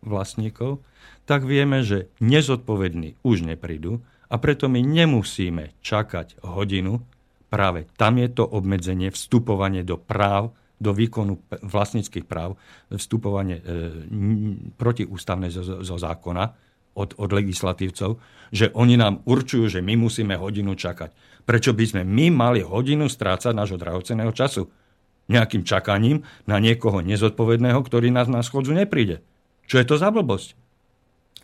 vlastníkov, tak vieme, že nezodpovední už neprídu a preto my nemusíme čakať hodinu, práve tam je to obmedzenie, vstupovanie do práv, do výkonu vlastníckých práv, vstupovanie e, protiústavné zo, zo zákona od, od legislatívcov, že oni nám určujú, že my musíme hodinu čakať. Prečo by sme my mali hodinu strácať nášho drahoceného času? Nejakým čakaním na niekoho nezodpovedného, ktorý nás na schodzu nepríde. Čo je to za blbosť?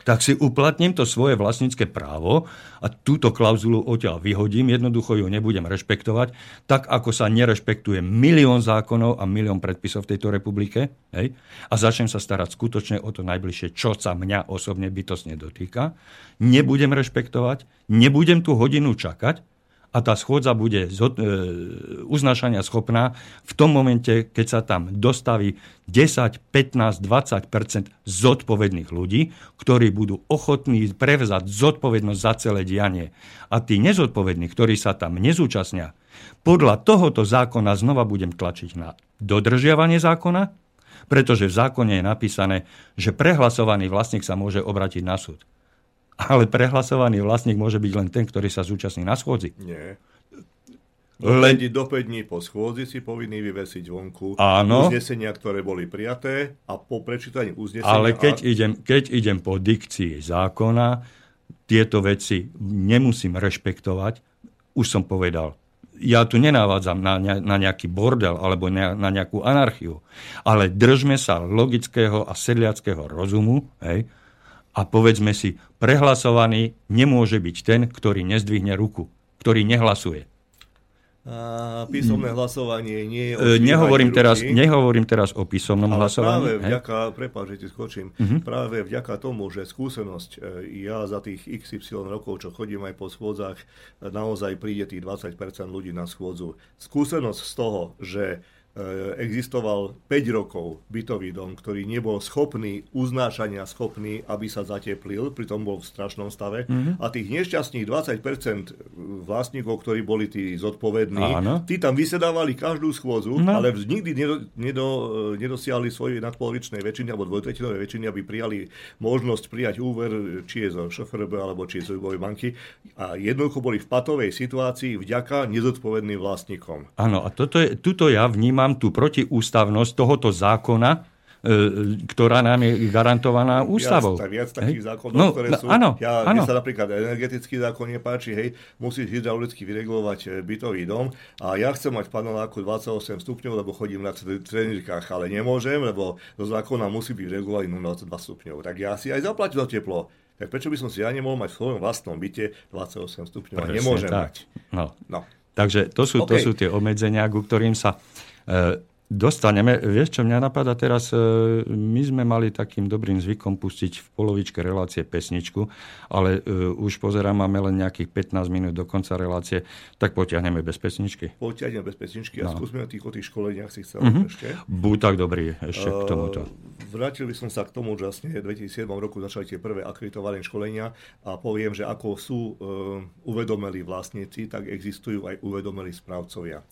Tak si uplatním to svoje vlastnícke právo a túto klauzulu odtiaľ vyhodím, jednoducho ju nebudem rešpektovať, tak ako sa nerešpektuje milión zákonov a milión predpisov v tejto republike hej, a začnem sa starať skutočne o to najbližšie, čo sa mňa osobne bytosne dotýka. Nebudem rešpektovať, nebudem tú hodinu čakať, a tá schôdza bude e, uznášania schopná v tom momente, keď sa tam dostaví 10, 15, 20% zodpovedných ľudí, ktorí budú ochotní prevzať zodpovednosť za celé dianie. A tí nezodpovední, ktorí sa tam nezúčastnia, podľa tohoto zákona znova budem tlačiť na dodržiavanie zákona, pretože v zákone je napísané, že prehlasovaný vlastník sa môže obratiť na súd ale prehlasovaný vlastník môže byť len ten, ktorý sa zúčastní na schôdzi. Nie. Len do 5 dní po schôdzi si povinný vyvesiť vonku Áno. uznesenia, ktoré boli prijaté a po prečítaní uznesenia... Ale keď, a... idem, keď idem po dikcii zákona, tieto veci nemusím rešpektovať. Už som povedal, ja tu nenávádzam na, na nejaký bordel alebo na, na nejakú anarchiu, ale držme sa logického a sedliackého rozumu, hej, a povedzme si, prehlasovaný nemôže byť ten, ktorý nezdvihne ruku, ktorý nehlasuje. A písomné hlasovanie nie je e, nehovorím teraz, nehovorím teraz o písomnom ale hlasovaní. práve vďaka, prepáč, že ti skočím, uh-huh. práve vďaka tomu, že skúsenosť, e, ja za tých XY rokov, čo chodím aj po schôdzach, naozaj príde tých 20% ľudí na schôdzu. Skúsenosť z toho, že existoval 5 rokov bytový dom, ktorý nebol schopný, uznášania schopný, aby sa zateplil, pritom bol v strašnom stave. Mm-hmm. A tých nešťastných 20% vlastníkov, ktorí boli tí zodpovední, Áno. tí tam vysedávali každú schôdzu, no. ale nikdy nedo, nedo, nedosiahli svojej nadpolovičnej väčšiny alebo dvojtretinovej väčšiny, aby prijali možnosť prijať úver, či je zo ŠFRB alebo či je zo Jubovej banky. A jednoducho boli v patovej situácii vďaka nezodpovedným vlastníkom. Áno, a toto je, tuto ja vnímam vnímam tú protiústavnosť tohoto zákona, e, ktorá nám je garantovaná ústavou. Viac, viac takých hej? zákonov, no, ktoré sú... Áno, ja, áno. sa napríklad energetický zákon nepáči, hej, musíš hydraulicky vyregulovať e, bytový dom a ja chcem mať paneláku 28 stupňov, lebo chodím na trenírkach, ale nemôžem, lebo do zákona musí byť regulovaný 22 stupňov. Tak ja si aj zaplatím za teplo. Tak prečo by som si ja nemohol mať v svojom vlastnom byte 28 stupňov a nemôžem tak. mať? No. no. Takže to sú, okay. to sú tie obmedzenia, ku ktorým sa dostaneme. Vieš, čo mňa napadá teraz? E, my sme mali takým dobrým zvykom pustiť v polovičke relácie pesničku, ale uh, už pozerám, máme len nejakých 15 minút do konca relácie, tak potiahneme bez pesničky. Potiahneme bez pesničky a no. skúsme na tých, o tých školeniach si chcel uh-huh. ešte. Buď tak dobrý ešte uh, k tomuto. Vrátil by som sa k tomu, že vlastne v 2007 roku začali tie prvé akreditované školenia a poviem, že ako sú uh, uvedomelí vlastníci, tak existujú aj uvedomelí správcovia.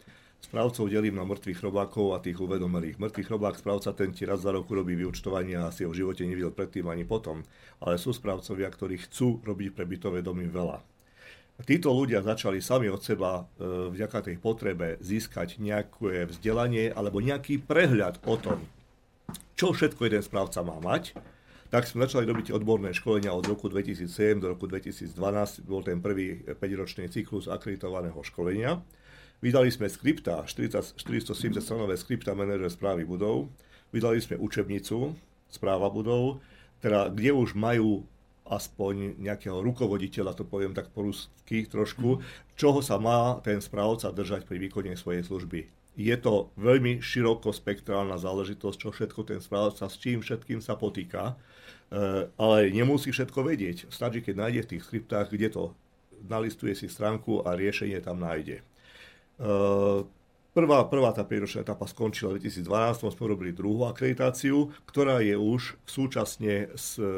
Správcov delím na mŕtvych robákov a tých uvedomelých. Mŕtvych robák správca ten ti raz za roku robí vyučtovanie a si ho v živote nevidel predtým ani potom. Ale sú správcovia, ktorí chcú robiť pre bytové domy veľa. Títo ľudia začali sami od seba e, vďaka tej potrebe získať nejaké vzdelanie alebo nejaký prehľad o tom, čo všetko jeden správca má mať, tak sme začali robiť odborné školenia od roku 2007 do roku 2012. Bol ten prvý 5-ročný cyklus akreditovaného školenia. Vydali sme skripta, 40, 470 stranové skripta manažer správy budov. Vydali sme učebnicu správa budov, teda kde už majú aspoň nejakého rukovoditeľa, to poviem tak po rusky trošku, čoho sa má ten správca držať pri výkone svojej služby. Je to veľmi širokospektrálna záležitosť, čo všetko ten správca, s čím všetkým sa potýka, e, ale nemusí všetko vedieť. Stačí, keď nájde v tých skriptách, kde to nalistuje si stránku a riešenie tam nájde. Uh, Prvá, prvá tá 5 etapa skončila v 2012, sme robili druhú akreditáciu, ktorá je už súčasne s e,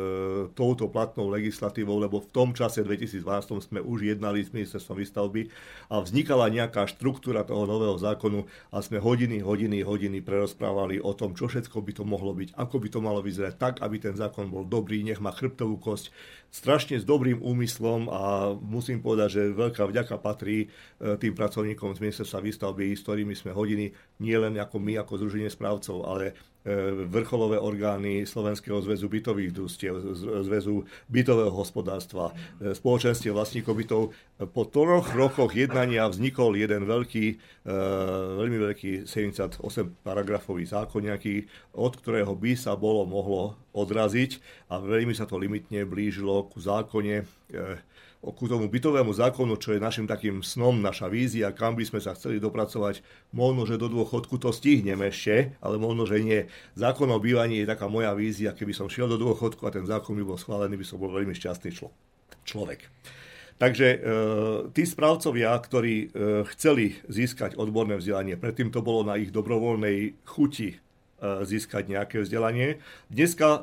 touto platnou legislatívou, lebo v tom čase 2012 sme už jednali s ministerstvom výstavby a vznikala nejaká štruktúra toho nového zákonu a sme hodiny, hodiny, hodiny prerozprávali o tom, čo všetko by to mohlo byť, ako by to malo vyzerať tak, aby ten zákon bol dobrý, nech má chrbtovú kosť, strašne s dobrým úmyslom a musím povedať, že veľká vďaka patrí e, tým pracovníkom z ministerstva výstavby, s ktorými sme hodiny, nie len ako my, ako združenie správcov, ale vrcholové orgány Slovenského zväzu bytových družstiev, zväzu bytového hospodárstva, spoločenstiev vlastníkov bytov. Po troch rokoch jednania vznikol jeden veľký, veľmi veľký 78 paragrafový zákon, nejaký, od ktorého by sa bolo mohlo odraziť a veľmi sa to limitne blížilo ku zákone ku tomu bytovému zákonu, čo je našim takým snom, naša vízia, kam by sme sa chceli dopracovať. Možno, že do dôchodku to stihneme ešte, ale možno, že nie. Zákon o bývaní je taká moja vízia. Keby som šiel do dôchodku a ten zákon by bol schválený, by som bol veľmi šťastný člo- človek. Takže e, tí správcovia, ktorí e, chceli získať odborné vzdelanie, predtým to bolo na ich dobrovoľnej chuti získať nejaké vzdelanie. Dneska e,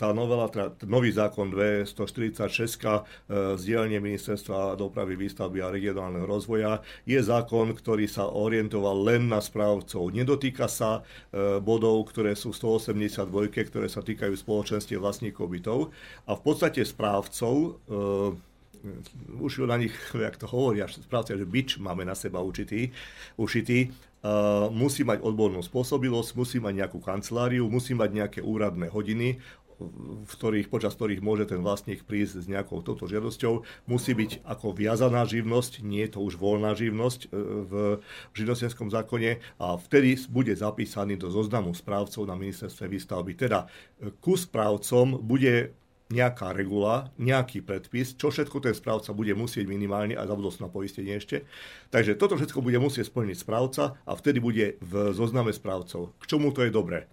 tá novela, teda nový zákon 246 e, z Ministerstva dopravy, výstavby a regionálneho rozvoja je zákon, ktorý sa orientoval len na správcov. Nedotýka sa bodov, ktoré sú 182, ktoré sa týkajú spoločenstiev vlastníkov bytov a v podstate správcov už na nich, <laughs> jak to hovoria, správcia, že bič máme na seba určitý, ušitý, Musí mať odbornú spôsobilosť, musí mať nejakú kanceláriu, musí mať nejaké úradné hodiny, v ktorých, počas ktorých môže ten vlastník prísť s nejakou touto žiadosťou. Musí byť ako viazaná živnosť, nie je to už voľná živnosť e, v živnostenskom zákone a vtedy bude zapísaný do zoznamu správcov na ministerstve výstavby. Teda e, ku správcom bude nejaká regula, nejaký predpis, čo všetko ten správca bude musieť minimálne a zabudol na poistenie ešte. Takže toto všetko bude musieť splniť správca a vtedy bude v zozname správcov. K čomu to je dobré?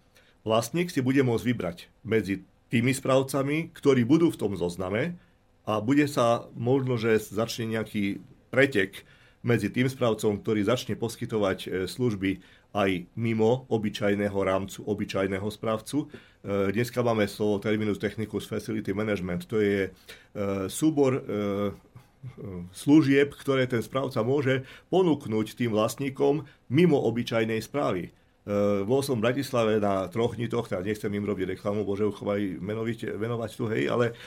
Vlastník si bude môcť vybrať medzi tými správcami, ktorí budú v tom zozname a bude sa možno, že začne nejaký pretek medzi tým správcom, ktorý začne poskytovať e, služby aj mimo obyčajného rámcu, obyčajného správcu. E, dneska máme slovo terminus technicus facility management. To je e, súbor e, služieb, ktoré ten správca môže ponúknuť tým vlastníkom mimo obyčajnej správy. bol som v Bratislave na troch nitoch, teda nechcem im robiť reklamu, bože menovite, menovať tu, hej, ale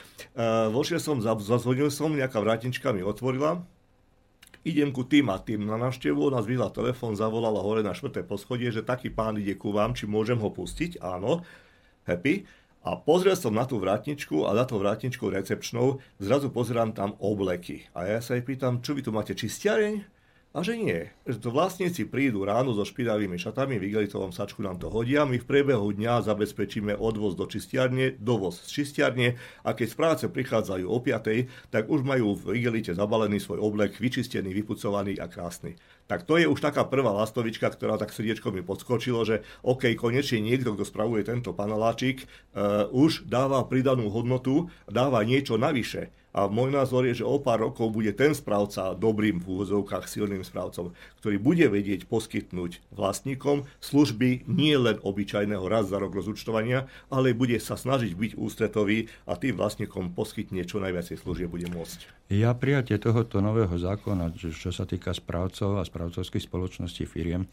vošiel som, zazvonil som, nejaká vrátička mi otvorila, idem ku tým a tým na návštevu, ona zvihla telefón, zavolala hore na štvrté poschodie, že taký pán ide ku vám, či môžem ho pustiť, áno, happy. A pozrel som na tú vrátničku a za tou vrátničkou recepčnou zrazu pozerám tam obleky. A ja sa jej pýtam, čo vy tu máte, čistiareň? A že nie, vlastníci prídu ráno so špinavými šatami, v igelitovom sačku nám to hodia, my v priebehu dňa zabezpečíme odvoz do čistiarne, dovoz z čistiarne a keď z práce prichádzajú o 5, tak už majú v igelite zabalený svoj oblek, vyčistený, vypucovaný a krásny. Tak to je už taká prvá lastovička, ktorá tak srdiečko mi podskočilo, že OK, konečne niekto, kto spravuje tento paneláčik, uh, už dáva pridanú hodnotu, dáva niečo navyše a môj názor je, že o pár rokov bude ten správca dobrým v úvozovkách silným správcom, ktorý bude vedieť poskytnúť vlastníkom služby nie len obyčajného raz za rok rozúčtovania, ale bude sa snažiť byť ústretový a tým vlastníkom poskytne čo najviacej služieb bude môcť. Ja prijatie tohoto nového zákona, čo sa týka správcov a správcovských spoločností firiem, e,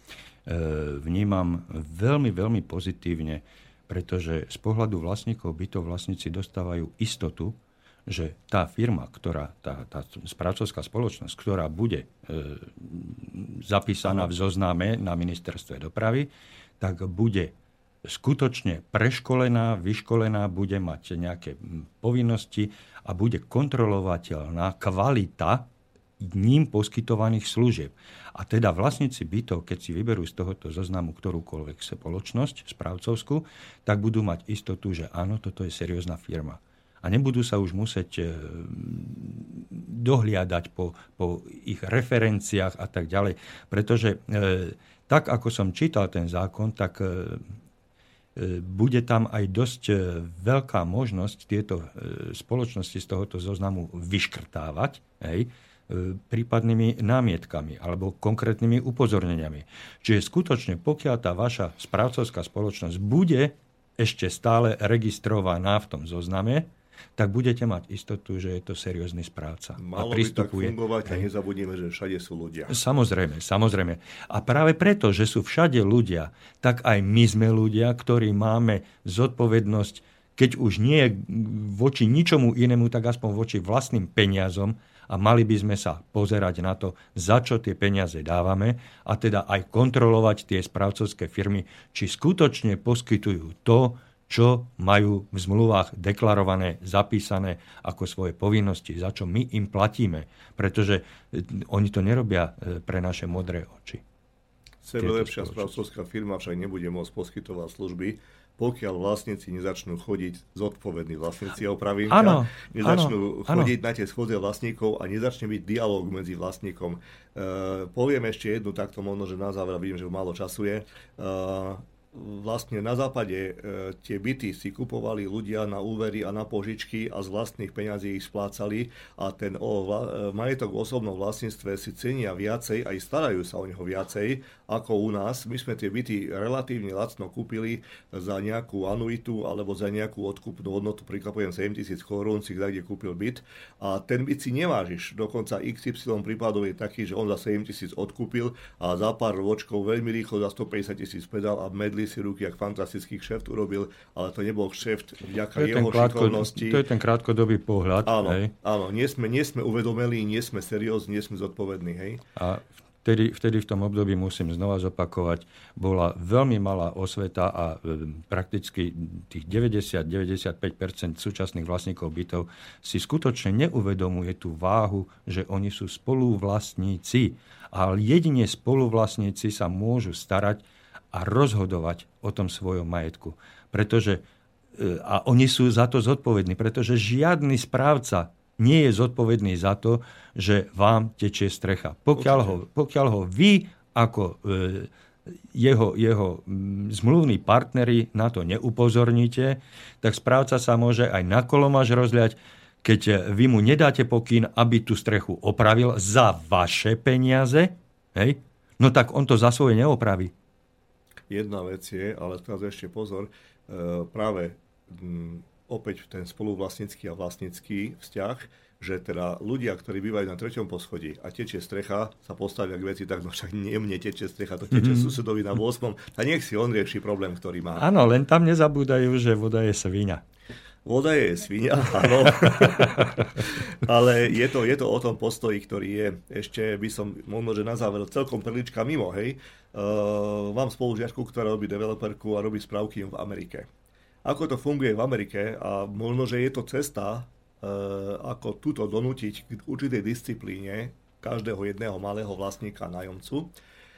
vnímam veľmi, veľmi pozitívne, pretože z pohľadu vlastníkov bytov vlastníci dostávajú istotu, že tá firma, ktorá, tá, tá správcovská spoločnosť, ktorá bude e, zapísaná v zozname na ministerstve dopravy, tak bude skutočne preškolená, vyškolená, bude mať nejaké povinnosti a bude kontrolovateľná kvalita ním poskytovaných služieb. A teda vlastníci bytov, keď si vyberú z tohoto zoznamu ktorúkoľvek spoločnosť správcovskú, tak budú mať istotu, že áno, toto je seriózna firma a nebudú sa už musieť e, dohliadať po, po ich referenciách a tak ďalej. Pretože e, tak, ako som čítal ten zákon, tak e, bude tam aj dosť veľká možnosť tieto spoločnosti z tohoto zoznamu vyškrtávať hej, prípadnými námietkami alebo konkrétnymi upozorneniami. Čiže skutočne, pokiaľ tá vaša správcovská spoločnosť bude ešte stále registrovaná v tom zozname, tak budete mať istotu, že je to seriózny správca. Malo a pristupuje. by tak fungovať a nezabudnime, že všade sú ľudia. Samozrejme, samozrejme. A práve preto, že sú všade ľudia, tak aj my sme ľudia, ktorí máme zodpovednosť keď už nie voči ničomu inému, tak aspoň voči vlastným peniazom a mali by sme sa pozerať na to, za čo tie peniaze dávame a teda aj kontrolovať tie správcovské firmy, či skutočne poskytujú to, čo majú v zmluvách deklarované, zapísané ako svoje povinnosti, za čo my im platíme. Pretože e, oni to nerobia e, pre naše modré oči. lepšia správcovská firma však nebude môcť poskytovať služby, pokiaľ vlastníci nezačnú chodiť zodpovední vlastníci, opravím ano, nezačnú ano, chodiť ano. na tie schôdze vlastníkov a nezačne byť dialog medzi vlastníkom. E, poviem ešte jednu takto možno, že na záver, vidím, že málo času je. E, vlastne na západe e, tie byty si kupovali ľudia na úvery a na požičky a z vlastných peňazí ich splácali a ten o, e, majetok v osobnom vlastníctve si cenia viacej, aj starajú sa o neho viacej ako u nás. My sme tie byty relatívne lacno kúpili za nejakú anuitu alebo za nejakú odkupnú hodnotu, prikapujem 7 tisíc korún, si kde kúpil byt a ten byt si nevážiš. Dokonca XY prípadov je taký, že on za 7 tisíc odkúpil a za pár ročkov veľmi rýchlo za 150 tisíc pedal a medli si ruky, ak fantastický kšeft urobil, ale to nebol kšeft vďaka jeho krátko, šikovnosti. To je ten krátkodobý pohľad. Áno, hej. áno nie, sme, nie sme uvedomeli, nie sme seriózni, nie sme zodpovední. Hej. A vtedy, vtedy v tom období, musím znova zopakovať, bola veľmi malá osveta a e, prakticky tých 90-95% súčasných vlastníkov bytov si skutočne neuvedomuje tú váhu, že oni sú spoluvlastníci. A jedine spoluvlastníci sa môžu starať a rozhodovať o tom svojom majetku. Pretože, e, a oni sú za to zodpovední, pretože žiadny správca nie je zodpovedný za to, že vám tečie strecha. Pokiaľ ho, pokiaľ ho vy ako e, jeho, jeho zmluvní partnery na to neupozorníte, tak správca sa môže aj na kolomaž rozliať, keď vy mu nedáte pokyn, aby tú strechu opravil za vaše peniaze, hej, no tak on to za svoje neopraví. Jedna vec je, ale teraz ešte pozor, e, práve opäť ten spoluvlastnický a vlastnický vzťah, že teda ľudia, ktorí bývajú na treťom poschodí a tečie strecha, sa postavia k veci tak, no však nie mne tečie strecha, to teče mm-hmm. susedovi na 8. A nech si on rieši problém, ktorý má. Áno, len tam nezabúdajú, že voda je svíňa. Voda je svinia, áno. <laughs> Ale je to, je to o tom postoji, ktorý je, ešte by som možno, že na záver celkom perlička mimo, hej. Uh, mám spolužiačku, ktorá robí developerku a robí správky v Amerike. Ako to funguje v Amerike a možno, že je to cesta, uh, ako túto donútiť k určitej disciplíne každého jedného malého vlastníka nájomcu,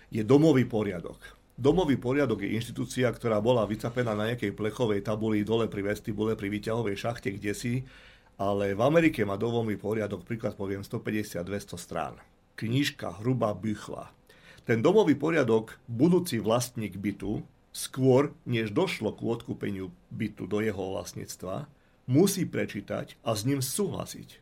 je domový poriadok Domový poriadok je inštitúcia, ktorá bola vycapená na nejakej plechovej tabuli dole pri vestibule, pri výťahovej šachte, kde si, ale v Amerike má domový poriadok, príklad poviem, 150-200 strán. Knižka, hrubá bychla. Ten domový poriadok, budúci vlastník bytu, skôr, než došlo k odkúpeniu bytu do jeho vlastníctva, musí prečítať a s ním súhlasiť.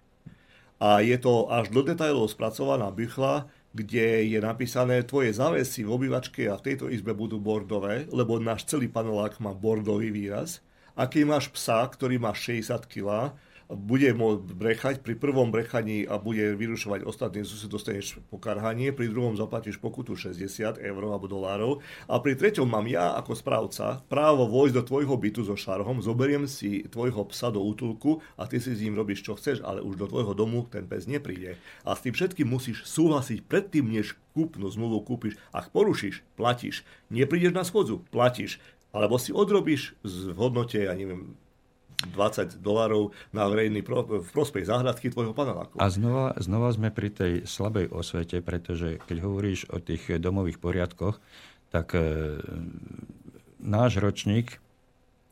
A je to až do detajlov spracovaná bychla, kde je napísané tvoje závesy v obývačke a v tejto izbe budú bordové, lebo náš celý panelák má bordový výraz. A keď máš psa, ktorý má 60 kg, bude môcť brechať, pri prvom brechaní a bude vyrušovať ostatní sused, dostaneš pokarhanie, pri druhom zaplatíš pokutu 60 eur alebo dolárov a pri treťom mám ja ako správca právo vojsť do tvojho bytu so šarhom, zoberiem si tvojho psa do útulku a ty si s ním robíš čo chceš, ale už do tvojho domu ten pes nepríde. A s tým všetkým musíš súhlasiť predtým, než kúpnu zmluvu kúpiš. Ak porušíš, platíš. Neprídeš na schodzu, platíš. Alebo si odrobíš v hodnote, ja neviem, 20 dolárov na verejný pro, v prospech záhradky tvojho paneláku. A znova, znova sme pri tej slabej osvete, pretože keď hovoríš o tých domových poriadkoch, tak e, náš ročník,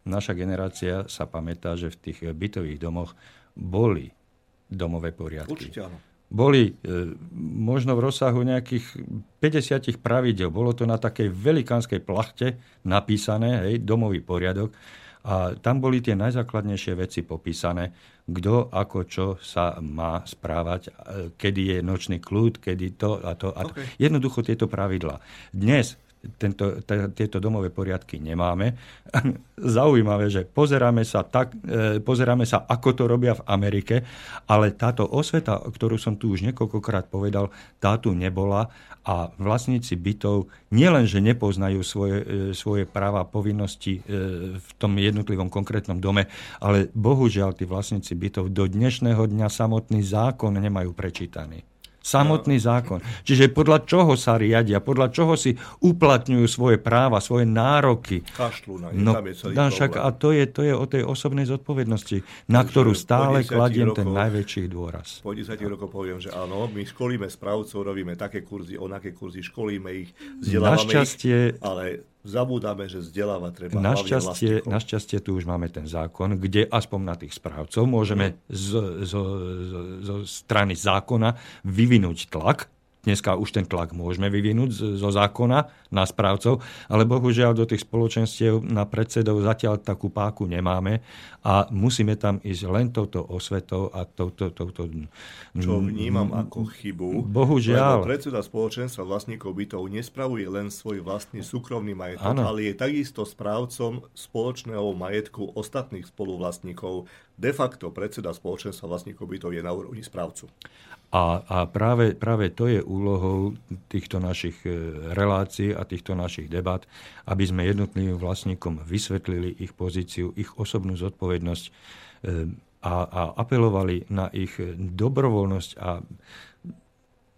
naša generácia sa pamätá, že v tých bytových domoch boli domové poriadky. Určite áno. Boli e, možno v rozsahu nejakých 50 pravidel. Bolo to na takej velikánskej plachte napísané, hej, domový poriadok. A tam boli tie najzákladnejšie veci popísané, kto ako čo sa má správať, kedy je nočný kľud, kedy to a to. A to. Okay. Jednoducho tieto pravidla. Dnes tento, t- tieto domové poriadky nemáme. <laughs> Zaujímavé, že pozeráme sa, tak, e, pozeráme sa, ako to robia v Amerike, ale táto osveta, ktorú som tu už niekoľkokrát povedal, tá tu nebola a vlastníci bytov nielenže nepoznajú svoje, e, svoje práva povinnosti e, v tom jednotlivom konkrétnom dome, ale bohužiaľ tí vlastníci bytov do dnešného dňa samotný zákon nemajú prečítaný. Samotný zákon. Čiže podľa čoho sa riadia, podľa čoho si uplatňujú svoje práva, svoje nároky. Kašľú na no, tam je celý no, však a to je, to je o tej osobnej zodpovednosti, na ktorú stále kladiem rokov, ten najväčší dôraz. Po 10 rokov poviem, že áno, my školíme správcov, robíme také kurzy, onaké kurzy, školíme ich, vzdelávame Našťastie, ich, ale zabúdame, že vzdelávať treba našťastie, našťastie tu už máme ten zákon, kde aspoň na tých správcov môžeme z, z, z, z strany zákona vyvinúť tlak, Dneska už ten tlak môžeme vyvinúť zo zákona na správcov, ale bohužiaľ do tých spoločenstiev na predsedov zatiaľ takú páku nemáme a musíme tam ísť len touto osvetou a touto... touto Čo vnímam ako chybu. Bohužiaľ. Lebo predseda spoločenstva vlastníkov bytov nespravuje len svoj vlastný súkromný majetok, ano. ale je takisto správcom spoločného majetku ostatných spoluvlastníkov. De facto predseda spoločenstva vlastníkov bytov je na úrovni správcu. A, a práve, práve to je úlohou týchto našich e, relácií a týchto našich debat, aby sme jednotlivým vlastníkom vysvetlili ich pozíciu, ich osobnú zodpovednosť e, a, a apelovali na ich dobrovoľnosť a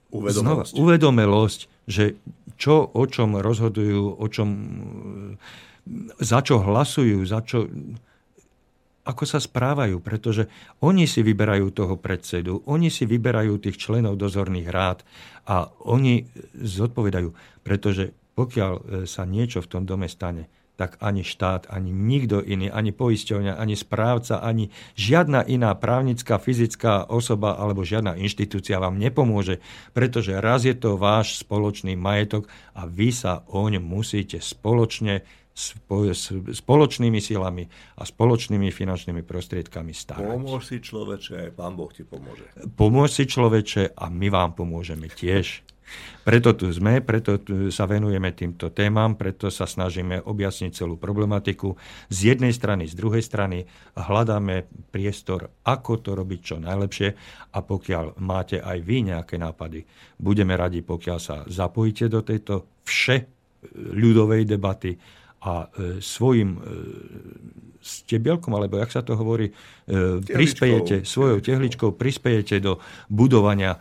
uvedomelosť. Znova, uvedomelosť, že čo, o čom rozhodujú, o čom, za čo hlasujú, za čo, ako sa správajú, pretože oni si vyberajú toho predsedu, oni si vyberajú tých členov dozorných rád a oni zodpovedajú, pretože pokiaľ e, sa niečo v tom dome stane, tak ani štát, ani nikto iný, ani poisťovňa, ani správca, ani žiadna iná právnická, fyzická osoba alebo žiadna inštitúcia vám nepomôže, pretože raz je to váš spoločný majetok a vy sa oň musíte spoločne spoločnými silami a spoločnými finančnými prostriedkami starať. Pomôž si človeče, aj Pán Boh ti pomôže. Pomôž si človeče a my vám pomôžeme tiež. Preto tu sme, preto tu sa venujeme týmto témam, preto sa snažíme objasniť celú problematiku. Z jednej strany, z druhej strany hľadáme priestor, ako to robiť čo najlepšie a pokiaľ máte aj vy nejaké nápady, budeme radi, pokiaľ sa zapojíte do tejto vše ľudovej debaty a e, svojim e, stebielkom, alebo jak sa to hovorí, e, prispejete, svojou tehličkou prispejete do budovania,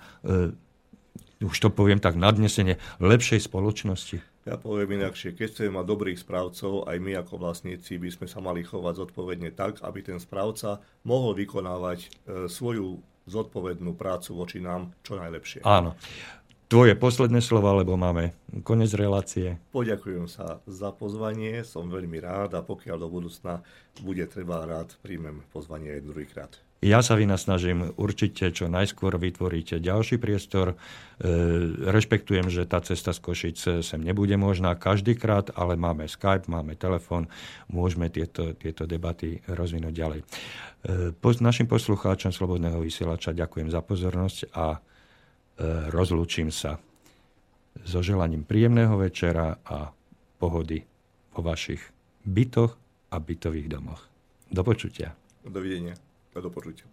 už to poviem tak nadnesene, lepšej spoločnosti. Ja poviem inakšie, keď chceme mať dobrých správcov, aj my ako vlastníci by sme sa mali chovať zodpovedne tak, aby ten správca mohol vykonávať svoju zodpovednú prácu voči nám čo najlepšie. Áno tvoje posledné slova, lebo máme konec relácie. Poďakujem sa za pozvanie, som veľmi rád a pokiaľ do budúcna bude treba rád, príjmem pozvanie aj druhýkrát. Ja sa snažím určite čo najskôr vytvoriť ďalší priestor. E, rešpektujem, že tá cesta z Košic sem nebude možná každýkrát, ale máme Skype, máme telefón, môžeme tieto, tieto debaty rozvinúť ďalej. E, po, našim poslucháčom Slobodného vysielača ďakujem za pozornosť a rozlúčim sa so želaním príjemného večera a pohody vo vašich bytoch a bytových domoch. Do počutia. Dovidenia a do počutia.